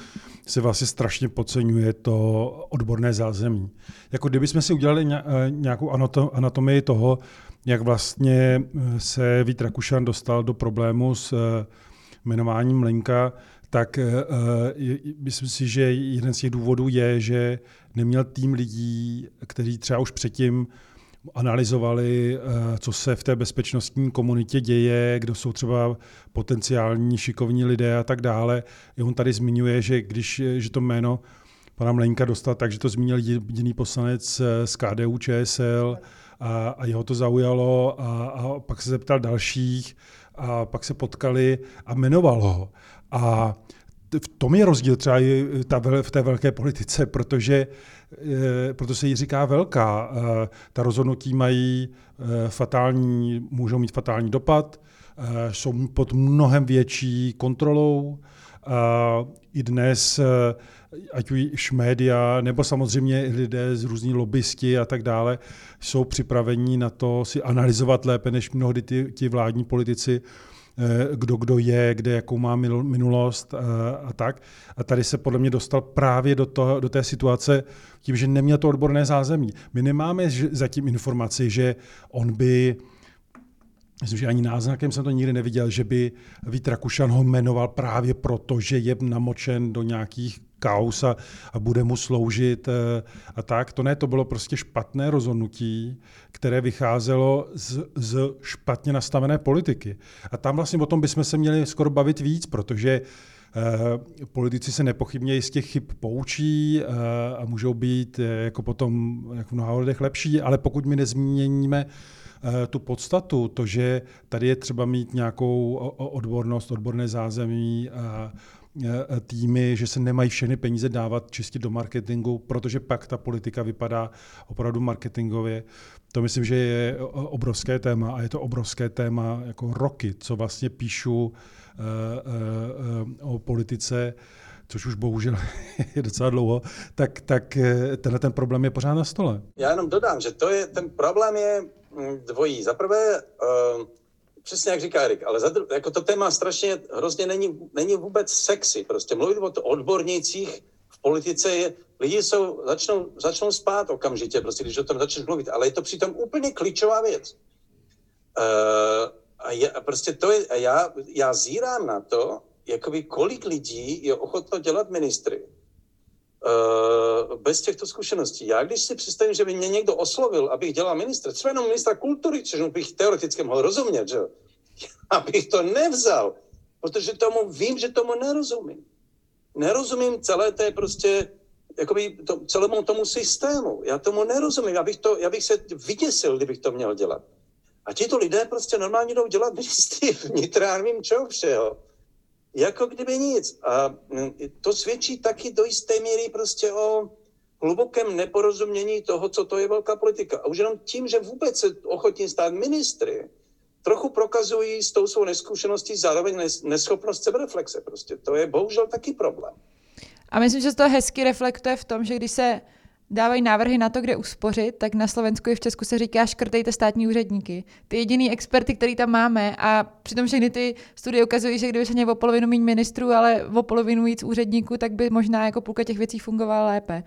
se vlastně strašně podceňuje to odborné zázemí. Jako kdybychom si udělali eh, nějakou anatomii toho, jak vlastně eh, se Vít Rakušan dostal do problému s jmenováním Lenka, tak myslím si, že jeden z těch důvodů je, že neměl tým lidí, kteří třeba už předtím analyzovali, eh, co se v té bezpečnostní komunitě děje, kdo jsou třeba potenciální šikovní lidé a tak dále. I on tady zmiňuje, že když že to jméno pana Mlenka dostal tak, že to zmínil jediný poslanec eh, z KDU ČSL a, a jeho to zaujalo a, a pak se zeptal dalších a pak se potkali a jmenoval ho. A v tom je rozdíl třeba i ta, v té velké politice, protože proto se jí říká velká. Ta rozhodnutí mají fatální, můžou mít fatální dopad, jsou pod mnohem větší kontrolou. I dnes ať už média, nebo samozřejmě lidé z různých lobbysti a tak dále, jsou připraveni na to si analyzovat lépe než mnohdy ty, ti vládní politici, eh, kdo kdo je, kde jakou má minulost a, eh, a tak. A tady se podle mě dostal právě do, toho, do té situace tím, že neměl to odborné zázemí. My nemáme zatím informaci, že on by Myslím, že ani náznakem jsem to nikdy neviděl, že by Vít Rakušan ho jmenoval právě proto, že je namočen do nějakých kaus a, a bude mu sloužit eh, a tak. To ne, to bylo prostě špatné rozhodnutí, které vycházelo z, z špatně nastavené politiky. A tam vlastně o tom bychom se měli skoro bavit víc, protože Uh, politici se nepochybně z těch chyb poučí uh, a můžou být jako potom jako v mnoha lidech lepší, ale pokud my nezměníme tu podstatu, to, že tady je třeba mít nějakou odbornost, odborné zázemí, Eh, týmy, že se nemají všechny peníze dávat čistě do marketingu, protože pak ta politika vypadá opravdu marketingově. To myslím, že je obrovské téma a je to obrovské téma jako roky, co vlastně píšu eh, eh, o politice, což už bohužel je docela dlouho, tak, tak tenhle ten problém je pořád na stole. Já jenom dodám, že to je, ten problém je mm, dvojí. Za prvé, přesně jak říká Erik, ale za, jako to téma strašně hrozně není, není vůbec sexy. Prostě mluvit o odbornících v politice je, lidi jsou, začnou, začnou spát okamžitě, prostě, když o tom začneš mluvit, ale je to přitom úplně klíčová věc. Uh, a, je, a prostě to je, a já, já zírám na to, jakoby kolik lidí je ochotno dělat ministry bez těchto zkušeností. Já když si představím, že by mě někdo oslovil, abych dělal ministra, třeba jenom ministra kultury, což bych teoreticky mohl rozumět, že abych to nevzal, protože tomu vím, že tomu nerozumím. Nerozumím celé té prostě, jakoby to, celému tomu systému. Já tomu nerozumím. Já bych, to, já bych se vyděsil, kdybych to měl dělat. A tito lidé prostě normálně jdou dělat ministry vnitra, nevím čeho všeho jako kdyby nic. A mm, to svědčí taky do jisté míry prostě o hlubokém neporozumění toho, co to je velká politika. A už jenom tím, že vůbec se ochotní stát ministry, trochu prokazují s tou svou neskušeností zároveň neschopnost sebereflexe. Prostě to je bohužel taky problém. A myslím, že to hezky reflektuje v tom, že když se dávají návrhy na to, kde uspořit, tak na Slovensku i v Česku se říká škrtejte státní úředníky. Ty jediný experty, který tam máme a přitom všechny ty studie ukazují, že kdyby se o polovinu méně ministrů, ale o polovinu víc úředníků, tak by možná jako půlka těch věcí fungovala lépe.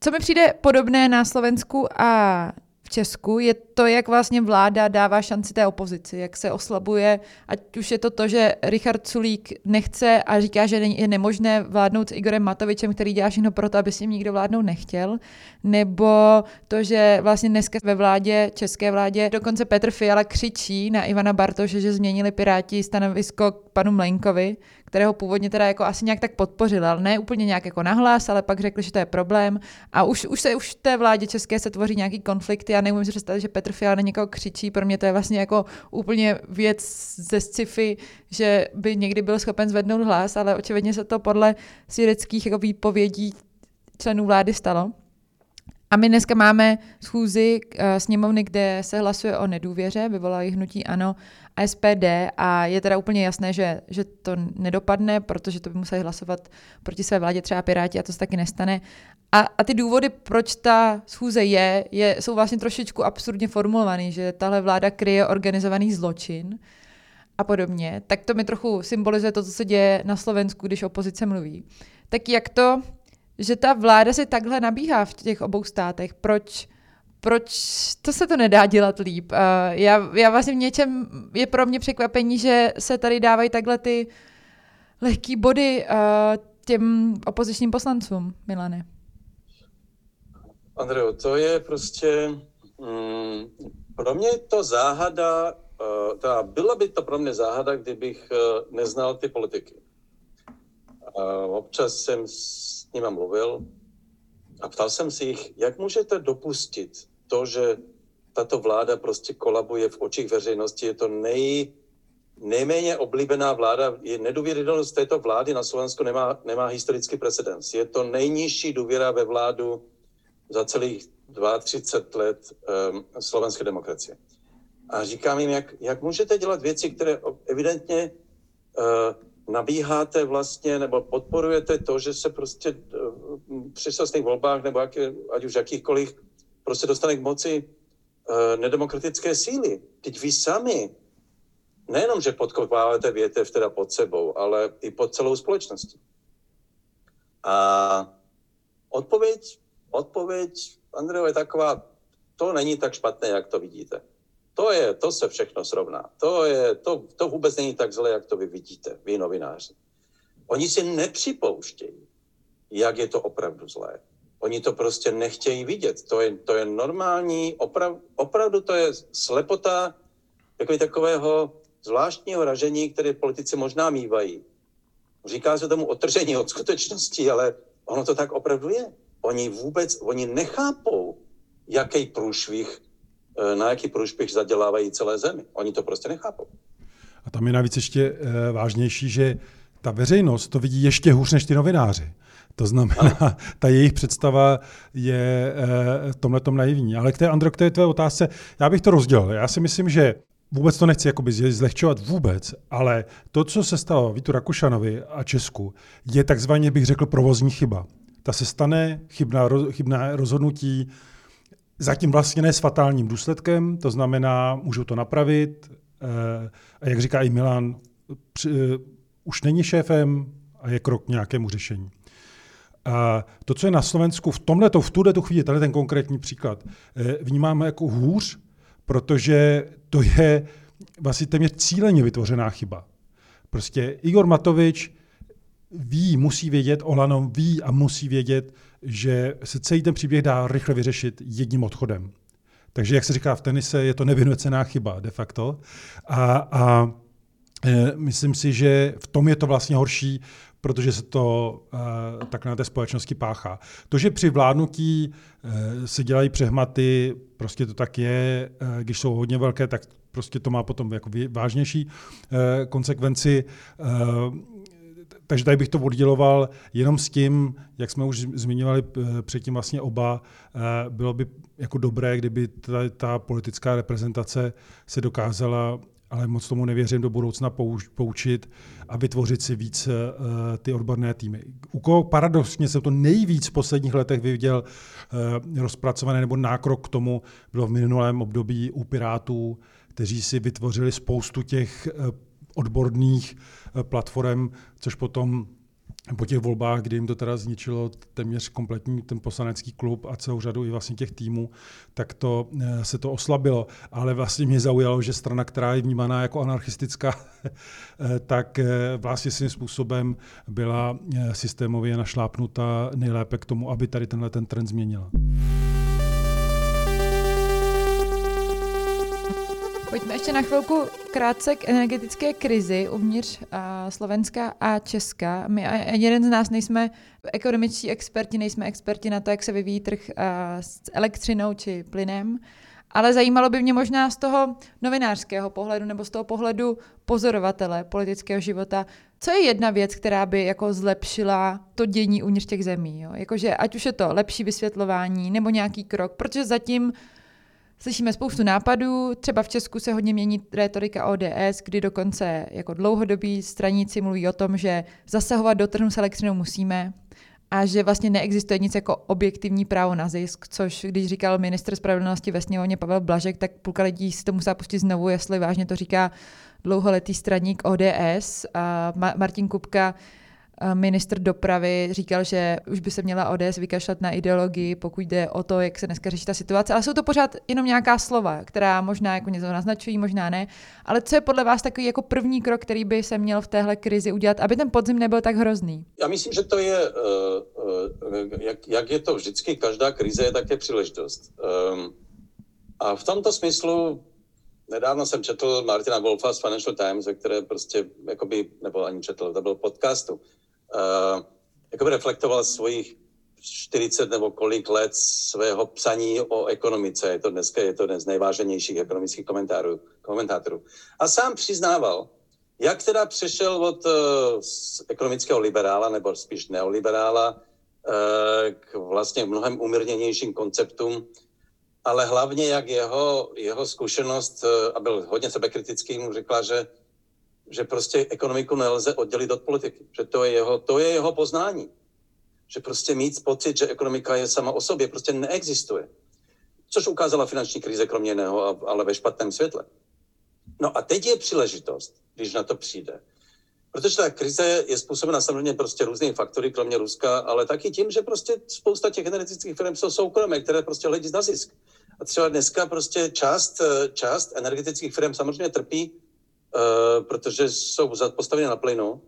Co mi přijde podobné na Slovensku a Česku, je to, jak vlastně vláda dává šanci té opozici, jak se oslabuje, ať už je to to, že Richard Sulík nechce a říká, že je nemožné vládnout s Igorem Matovičem, který dělá všechno pro to, aby s ním nikdo vládnout nechtěl, nebo to, že vlastně dneska ve vládě, české vládě, dokonce Petr Fiala křičí na Ivana Bartoše, že změnili Piráti stanovisko k panu Mlenkovi, kterého původně teda jako asi nějak tak podpořil, ale ne úplně nějak jako nahlas, ale pak řekli, že to je problém. A už, už se už v té vládě české se tvoří nějaký konflikty. Já neumím si představit, že Petr Fiala na někoho křičí. Pro mě to je vlastně jako úplně věc ze sci-fi, že by někdy byl schopen zvednout hlas, ale očividně se to podle svědeckých jako výpovědí členů vlády stalo. A my dneska máme schůzi uh, sněmovny, kde se hlasuje o nedůvěře, vyvolají hnutí ANO a SPD a je teda úplně jasné, že, že to nedopadne, protože to by museli hlasovat proti své vládě třeba Piráti a to se taky nestane. A, a ty důvody, proč ta schůze je, je, jsou vlastně trošičku absurdně formulovaný, že tahle vláda kryje organizovaný zločin a podobně. Tak to mi trochu symbolizuje to, co se děje na Slovensku, když opozice mluví. Tak jak to že ta vláda si takhle nabíhá v těch obou státech. Proč, proč to se to nedá dělat líp? Uh, já, já vlastně v něčem je pro mě překvapení, že se tady dávají takhle ty lehký body uh, těm opozičním poslancům, Milane. Andreu, to je prostě, mm, pro mě to záhada, uh, teda byla by to pro mě záhada, kdybych uh, neznal ty politiky. Uh, občas jsem s nimi mluvil a ptal jsem si jich, jak můžete dopustit to, že tato vláda prostě kolabuje v očích veřejnosti. Je to nej, nejméně oblíbená vláda, je nedůvěryhodnost této vlády na Slovensku nemá, nemá historický precedens. Je to nejnižší důvěra ve vládu za celých 32 let um, slovenské demokracie. A říkám jim, jak, jak můžete dělat věci, které evidentně uh, nabíháte vlastně, nebo podporujete to, že se prostě uh, při časných volbách, nebo jak, ať už jakýchkoliv, prostě dostane k moci uh, nedemokratické síly. Teď vy sami nejenom, že podkopáváte větev teda pod sebou, ale i pod celou společností. A odpověď, odpověď Andrejo je taková, to není tak špatné, jak to vidíte. To, je, to se všechno srovná. To, je, to, to vůbec není tak zlé, jak to vy vidíte, vy novináři. Oni si nepřipouštějí, jak je to opravdu zlé. Oni to prostě nechtějí vidět. To je, to je normální, oprav, opravdu to je slepota jako takového zvláštního ražení, které politici možná mývají. Říká se tomu otržení od skutečnosti, ale ono to tak opravdu je. Oni vůbec, oni nechápou, jaký průšvih, na jaký průšvih zadělávají celé zemi. Oni to prostě nechápou. A tam je navíc ještě eh, vážnější, že ta veřejnost to vidí ještě hůř než ty novináři. To znamená, ta jejich představa je v eh, tomhle tom naivní. Ale k té, Andro, k té tvé otázce, já bych to rozdělil. Já si myslím, že vůbec to nechci jakoby zlehčovat vůbec, ale to, co se stalo Vítu Rakušanovi a Česku, je takzvaně, bych řekl, provozní chyba. Ta se stane, chybná, chybná rozhodnutí, zatím vlastně ne s fatálním důsledkem, to znamená, můžou to napravit. Eh, a jak říká i Milan, eh, už není šéfem a je krok k nějakému řešení. A to, co je na Slovensku v tomhle, v tuhle chvíli, tady ten konkrétní příklad, eh, vnímáme jako hůř, protože to je vlastně téměř cíleně vytvořená chyba. Prostě Igor Matovič ví, musí vědět, Olanom ví a musí vědět, že se celý ten příběh dá rychle vyřešit jedním odchodem. Takže, jak se říká v tenise, je to nevynucená chyba de facto. A, a e, myslím si, že v tom je to vlastně horší, protože se to uh, tak na té společnosti páchá. To, že při vládnutí uh, se dělají přehmaty, prostě to tak je, uh, když jsou hodně velké, tak prostě to má potom jako vážnější uh, konsekvenci. Uh, takže tady bych to odděloval jenom s tím, jak jsme už zmiňovali předtím vlastně oba, bylo by jako dobré, kdyby ta, ta politická reprezentace se dokázala ale moc tomu nevěřím do budoucna poučit a vytvořit si víc uh, ty odborné týmy. U koho paradoxně jsem to nejvíc v posledních letech viděl rozpracované nebo nákrok k tomu bylo v minulém období u Pirátů, kteří si vytvořili spoustu těch odborných uh, platform, což potom po těch volbách, kdy jim to teda zničilo téměř kompletní ten poslanecký klub a celou řadu i vlastně těch týmů, tak to eh, se to oslabilo. Ale vlastně mě zaujalo, že strana, která je vnímaná jako anarchistická, eh, tak eh, vlastně svým způsobem byla systémově našlápnuta nejlépe k tomu, aby tady tenhle ten trend změnila. Pojďme ještě na chvilku krátce k energetické krizi uvnitř uh, Slovenska a Česka. My a jeden z nás nejsme ekonomičtí experti, nejsme experti na to, jak se vyvíjí trh s elektřinou či plynem, ale zajímalo by mě možná z toho novinářského pohledu nebo z toho pohledu pozorovatele politického života, co je jedna věc, která by jako zlepšila to dění uvnitř těch zemí? Jo? Jakože ať už je to lepší vysvětlování nebo nějaký krok, protože zatím Slyšíme spoustu nápadů, třeba v Česku se hodně mění retorika ODS, kdy dokonce jako dlouhodobí straníci mluví o tom, že zasahovat do trhu s elektřinou musíme a že vlastně neexistuje nic jako objektivní právo na zisk, což když říkal ministr spravedlnosti ve sněmovně Pavel Blažek, tak půlka lidí si to musela pustit znovu, jestli vážně to říká dlouholetý straník ODS a Martin Kupka ministr dopravy říkal, že už by se měla ODS vykašlat na ideologii, pokud jde o to, jak se dneska řeší ta situace. Ale jsou to pořád jenom nějaká slova, která možná jako něco naznačují, možná ne. Ale co je podle vás takový jako první krok, který by se měl v téhle krizi udělat, aby ten podzim nebyl tak hrozný? Já myslím, že to je, uh, uh, jak, jak je to vždycky, každá krize je také příležitost. Um, a v tomto smyslu Nedávno jsem četl Martina Wolfa z Financial Times, ve které prostě, jakoby, nebo ani četl, to byl podcastu, uh, jakoby reflektoval svojich 40 nebo kolik let svého psaní o ekonomice. Je to dneska je to jeden z nejváženějších ekonomických komentátorů. komentátorů. A sám přiznával, jak teda přešel od uh, ekonomického liberála, nebo spíš neoliberála, uh, k vlastně mnohem umírněnějším konceptům, ale hlavně jak jeho, jeho zkušenost, uh, a byl hodně sebekritický, mu řekla, že, že prostě ekonomiku nelze oddělit od politiky, že to je jeho, to je jeho poznání. Že prostě mít pocit, že ekonomika je sama o sobě, prostě neexistuje. Což ukázala finanční krize kromě jiného, ale ve špatném světle. No a teď je příležitost, když na to přijde. Protože ta krize je způsobena samozřejmě prostě různými faktory, kromě Ruska, ale taky tím, že prostě spousta těch energetických firm jsou soukromé, které prostě hledí na zisk. A třeba dneska prostě část, část energetických firm samozřejmě trpí, uh, protože jsou postaveny na plynu, uh,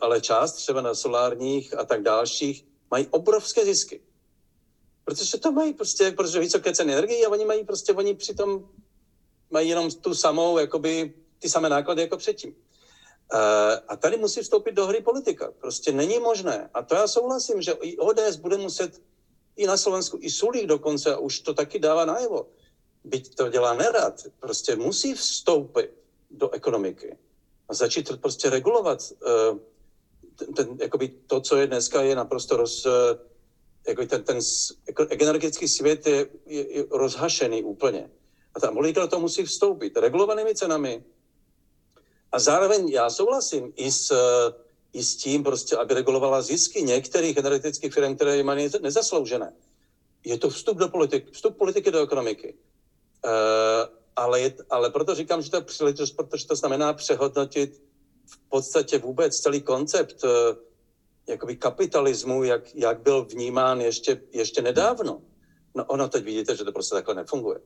ale část třeba na solárních a tak dalších mají obrovské zisky. Protože to mají prostě, protože vysoké ceny energie a oni mají prostě, oni přitom mají jenom tu samou, jakoby, ty samé náklady jako předtím. Uh, a tady musí vstoupit do hry politika. Prostě není možné. A to já souhlasím, že i ODS bude muset i na Slovensku, i Sulík dokonce, a už to taky dává najevo. Byť to dělá nerad, prostě musí vstoupit do ekonomiky a začít prostě regulovat. Uh, ten, ten, jakoby to, co je dneska, je naprosto roz, uh, jako ten, ten jako energetický svět je, je, je rozhašený úplně. A ta politika to musí vstoupit regulovanými cenami. A zároveň já souhlasím i s, i s tím, prostě, aby regulovala zisky některých energetických firm, které je mají nezasloužené. Je to vstup do politiky, vstup politiky do ekonomiky. Uh, ale, je, ale proto říkám, že to je příležitost, protože to znamená přehodnotit v podstatě vůbec celý koncept uh, jakoby kapitalismu, jak, jak byl vnímán ještě, ještě nedávno. No ono teď vidíte, že to prostě takhle nefunguje.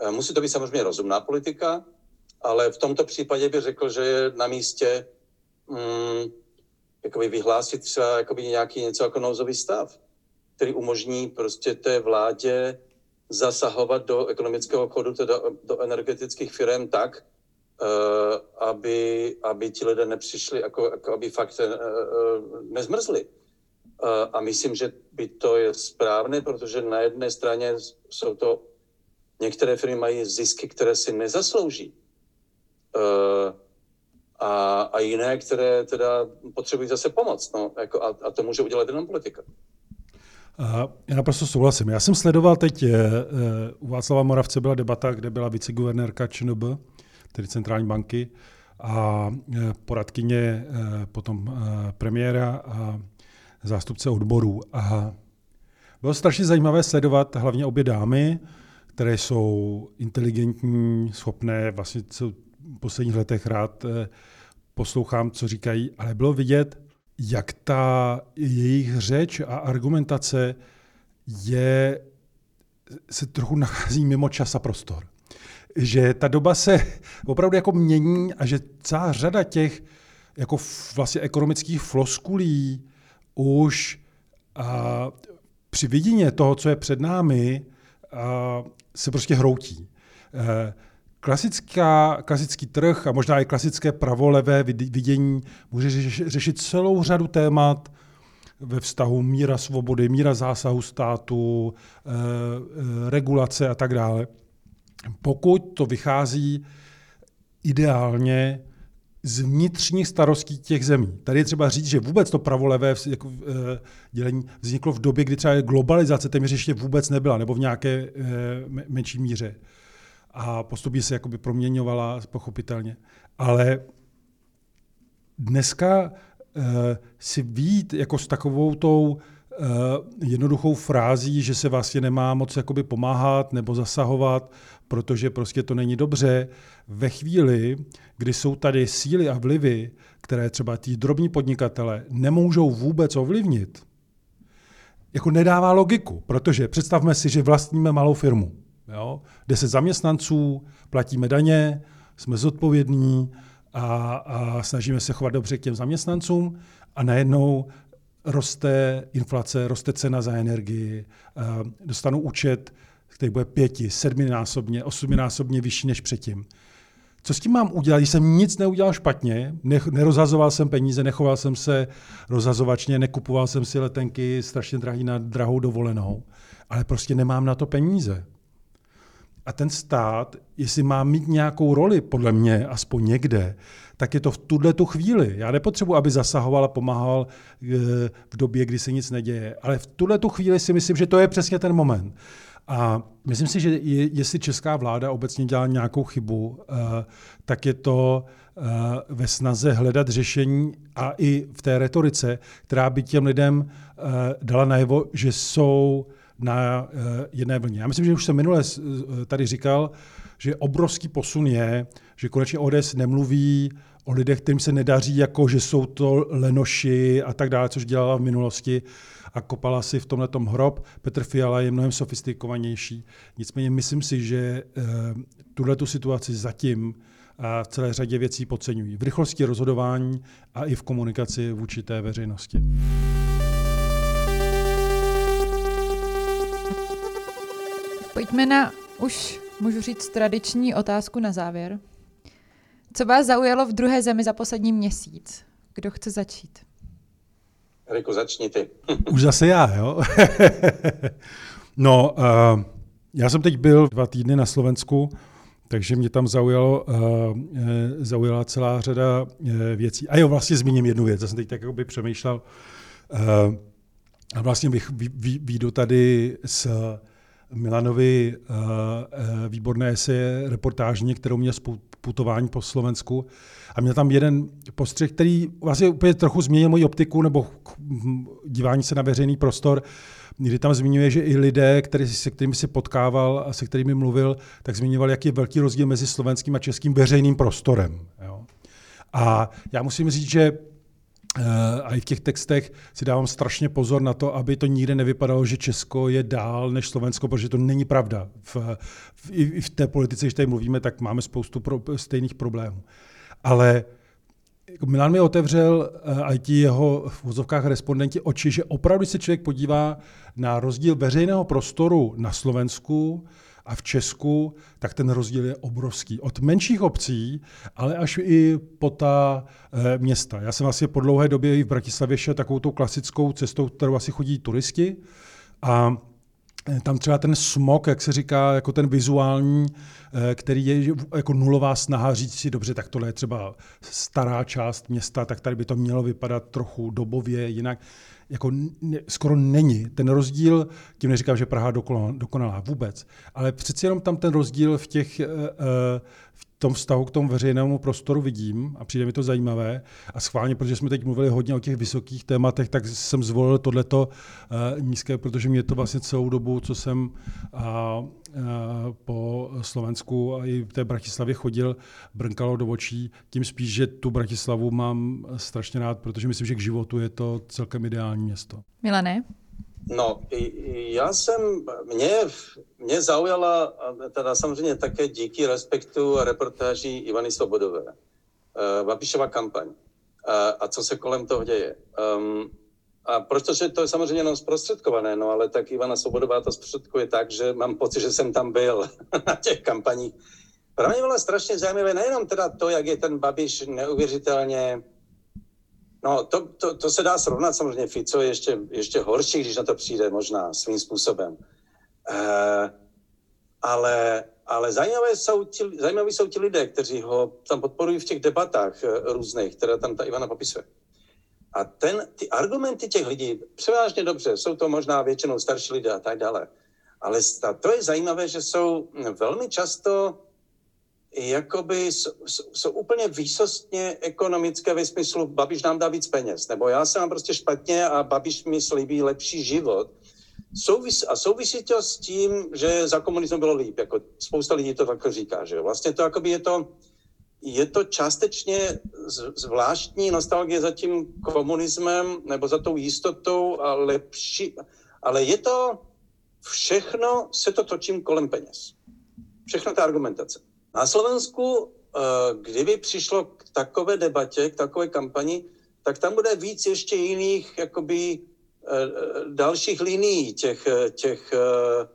Eh, musí to být samozřejmě rozumná politika, ale v tomto případě bych řekl, že je na místě mm, jakoby vyhlásit třeba jakoby nějaký něco jako nouzový stav, který umožní prostě té vládě zasahovat do ekonomického chodu, teda do energetických firm tak, uh, aby, aby ti lidé nepřišli, jako, jako aby fakt uh, nezmrzli. Uh, a myslím, že by to je správné, protože na jedné straně jsou to Některé firmy mají zisky, které si nezaslouží. A, a jiné, které teda potřebují zase pomoc. No, jako, a, a to může udělat jenom politika. Já naprosto souhlasím. Já jsem sledoval teď, je, eh, u Václava Moravce byla debata, kde byla viceguvernérka ČNB, tedy centrální banky, a eh, poradkyně potom premiéra a zástupce odborů. A bylo strašně zajímavé sledovat hlavně obě dámy, které jsou inteligentní, schopné, vlastně co v posledních letech rád eh, poslouchám, co říkají, ale bylo vidět, jak ta jejich řeč a argumentace je, se trochu nachází mimo čas a prostor. Že ta doba se opravdu jako mění a že celá řada těch jako vlastně ekonomických floskulí už a při vidině toho, co je před námi, a se prostě hroutí. Eh, klasická, klasický trh a možná i klasické pravolevé vidění může řešit celou řadu témat ve vztahu míra svobody, míra zásahu státu, eh, eh, regulace a tak dále. Pokud to vychází ideálně z vnitřních starostí těch zemí. Tady je třeba říct, že vůbec to pravolevé jako, uh, dělení vzniklo v době, kdy třeba globalizace téměř ještě vůbec nebyla, nebo v nějaké menší míře. A postupně se jakoby proměňovala, pochopitelně. Ale dneska uh, si vít jako s takovou tou uh, jednoduchou frází, že se vlastně nemá moc jakoby pomáhat nebo zasahovat, protože prostě to není dobře. Ve chvíli, kdy jsou tady síly a vlivy, které třeba tí drobní podnikatele nemůžou vůbec ovlivnit, jako nedává logiku, protože představme si, že vlastníme malou firmu. Jo? Deset zaměstnanců, platíme daně, jsme zodpovědní a, a snažíme se chovat dobře k těm zaměstnancům a najednou roste inflace, roste cena za energii, dostanu účet, který bude pěti, sedminásobně, osminásobně vyšší než předtím. Co s tím mám udělat, když jsem nic neudělal špatně, ne, nerozhazoval jsem peníze, nechoval jsem se rozhazovačně, nekupoval jsem si letenky strašně drahý na drahou dovolenou, ale prostě nemám na to peníze. A ten stát, jestli má mít nějakou roli, podle mě, aspoň někde, tak je to v tuhle tu chvíli. Já nepotřebuji, aby zasahoval a pomáhal eh, v době, kdy se nic neděje. Ale v tuhle tu chvíli si myslím, že to je přesně ten moment. A myslím si, že je, jestli česká vláda obecně dělá nějakou chybu, uh, tak je to uh, ve snaze hledat řešení a i v té retorice, která by těm lidem dala najevo, že jsou na jedné vlně. Já myslím, že už jsem minule tady říkal, že obrovský posun je, že konečně ODS nemluví o lidech, kterým se nedaří, jako že jsou to lenoši a tak dále, což dělala v minulosti a kopala si v tomhle hrob. Petr Fiala je mnohem sofistikovanější. Nicméně myslím si, že eh, tuhle tu situaci zatím a v celé řadě věcí podceňují. V rychlosti rozhodování a i v komunikaci vůči té veřejnosti. Pojďme na už, můžu říct, tradiční otázku na závěr. Co vás zaujalo v druhé zemi za poslední měsíc? Kdo chce začít? Riku, začni ty. Už zase já, jo? no, uh, já jsem teď byl dva týdny na Slovensku, takže mě tam zaujalo, uh, zaujala celá řada uh, věcí. A jo, vlastně zmíním jednu věc, já jsem teď tak jakoby přemýšlel. Uh, a vlastně výjdu tady s Milanovi uh, výborné eseje, reportážně, kterou mě z putování po Slovensku. A měl tam jeden postřeh, který vlastně úplně trochu změnil moji optiku nebo dívání se na veřejný prostor, kdy tam zmiňuje, že i lidé, který, se kterými si potkával a se kterými mluvil, tak zmiňoval, jaký je velký rozdíl mezi slovenským a českým veřejným prostorem. Jo. A já musím říct, že Eh, a i v těch textech si dávám strašně pozor na to, aby to nikde nevypadalo, že Česko je dál než Slovensko, protože to není pravda. V, v, I v té politice, když tady mluvíme, tak máme spoustu pro, stejných problémů. Ale Milan mi otevřel uh, IT jeho v vozovkách respondenti oči, že opravdu se člověk podívá na rozdíl veřejného prostoru na Slovensku, a v Česku, tak ten rozdíl je obrovský. Od menších obcí, ale až i po ta e, města. Já jsem asi po dlouhé době i v Bratislavě šel takovou tou klasickou cestou, kterou asi chodí turisti. A eh, tam třeba ten smog, jak se říká, jako ten vizuální, eh, který je jako nulová snaha říct si, dobře, tak tohle je třeba stará část města, tak tady by to mělo vypadat trochu dobově jinak jako ne, skoro není. Ten rozdíl, tím neříkám, že Praha dokonalá, dokonalá vůbec, ale přeci jenom tam ten rozdíl v těch, uh, v tom vztahu k tomu veřejnému prostoru vidím a přijde mi to zajímavé. A schválně, protože jsme teď mluvili hodně o těch vysokých tématech, tak jsem zvolil tohleto uh, nízké, protože mě to vlastně celou dobu, co jsem uh, uh, po Slovensku a i v té Bratislavě chodil, brnkalo do očí. Tím spíš, že tu Bratislavu mám strašně rád, protože myslím, že k životu je to celkem ideální město. Milané? No, já jsem, mě, mě zaujala, teda samozřejmě také díky respektu a reportáží Ivany Svobodové, uh, Babišova kampaň uh, a co se kolem toho děje. Um, a protože to je samozřejmě jenom zprostředkované, no ale tak Ivana Svobodová to zprostředkuje tak, že mám pocit, že jsem tam byl na těch kampaních. Pro mě bylo strašně zajímavé nejenom teda to, jak je ten Babiš neuvěřitelně No, to, to, to se dá srovnat samozřejmě. Fico je ještě, ještě horší, když na to přijde možná svým způsobem. Uh, ale, ale zajímavé jsou, ti, zajímaví jsou ti lidé, kteří ho tam podporují v těch debatách uh, různých, které tam ta Ivana popisuje. A ten, ty argumenty těch lidí, převážně dobře, jsou to možná většinou starší lidé a tak dále. Ale to je zajímavé, že jsou velmi často jakoby jsou úplně výsostně ekonomické ve smyslu Babiš nám dá víc peněz, nebo já se mám prostě špatně a Babiš mi slíbí lepší život. Souvis, a souvisí to s tím, že za komunismu bylo líp, jako spousta lidí to takhle říká, že vlastně to jakoby je to, je to částečně zvláštní nostalgie za tím komunismem nebo za tou jistotou a lepší, ale je to všechno se to točím kolem peněz. Všechno ta argumentace. Na Slovensku, eh, kdyby přišlo k takové debatě, k takové kampani, tak tam bude víc ještě jiných jakoby eh, dalších linií těch, těch eh,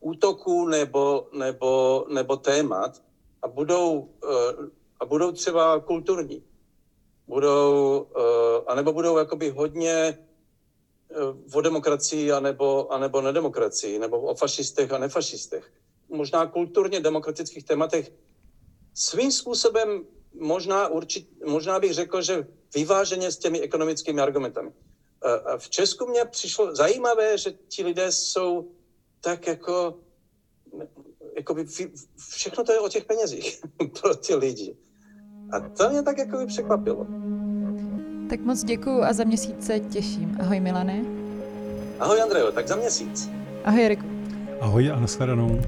útoků nebo, nebo, nebo témat a budou, a budou třeba kulturní. Budou, anebo budou jakoby hodně o demokracii anebo, anebo nedemokracii, nebo o fašistech a nefašistech. Možná kulturně demokratických tématech svým způsobem možná, určit, možná bych řekl, že vyváženě s těmi ekonomickými argumentami. V Česku mě přišlo zajímavé, že ti lidé jsou tak jako, jako by, všechno to je o těch penězích pro ty lidi. A to mě tak jako by překvapilo. Tak moc děkuju a za měsíc se těším. Ahoj Milane. Ahoj Andrejo, tak za měsíc. Ahoj Eriku. Ahoj a nashledanou.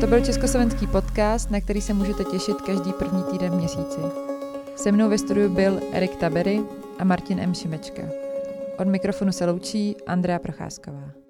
To byl Československý podcast, na který se můžete těšit každý první týden v měsíci. Se mnou ve studiu byl Erik Tabery a Martin M. Šimečka. Od mikrofonu se loučí Andrea Procházková.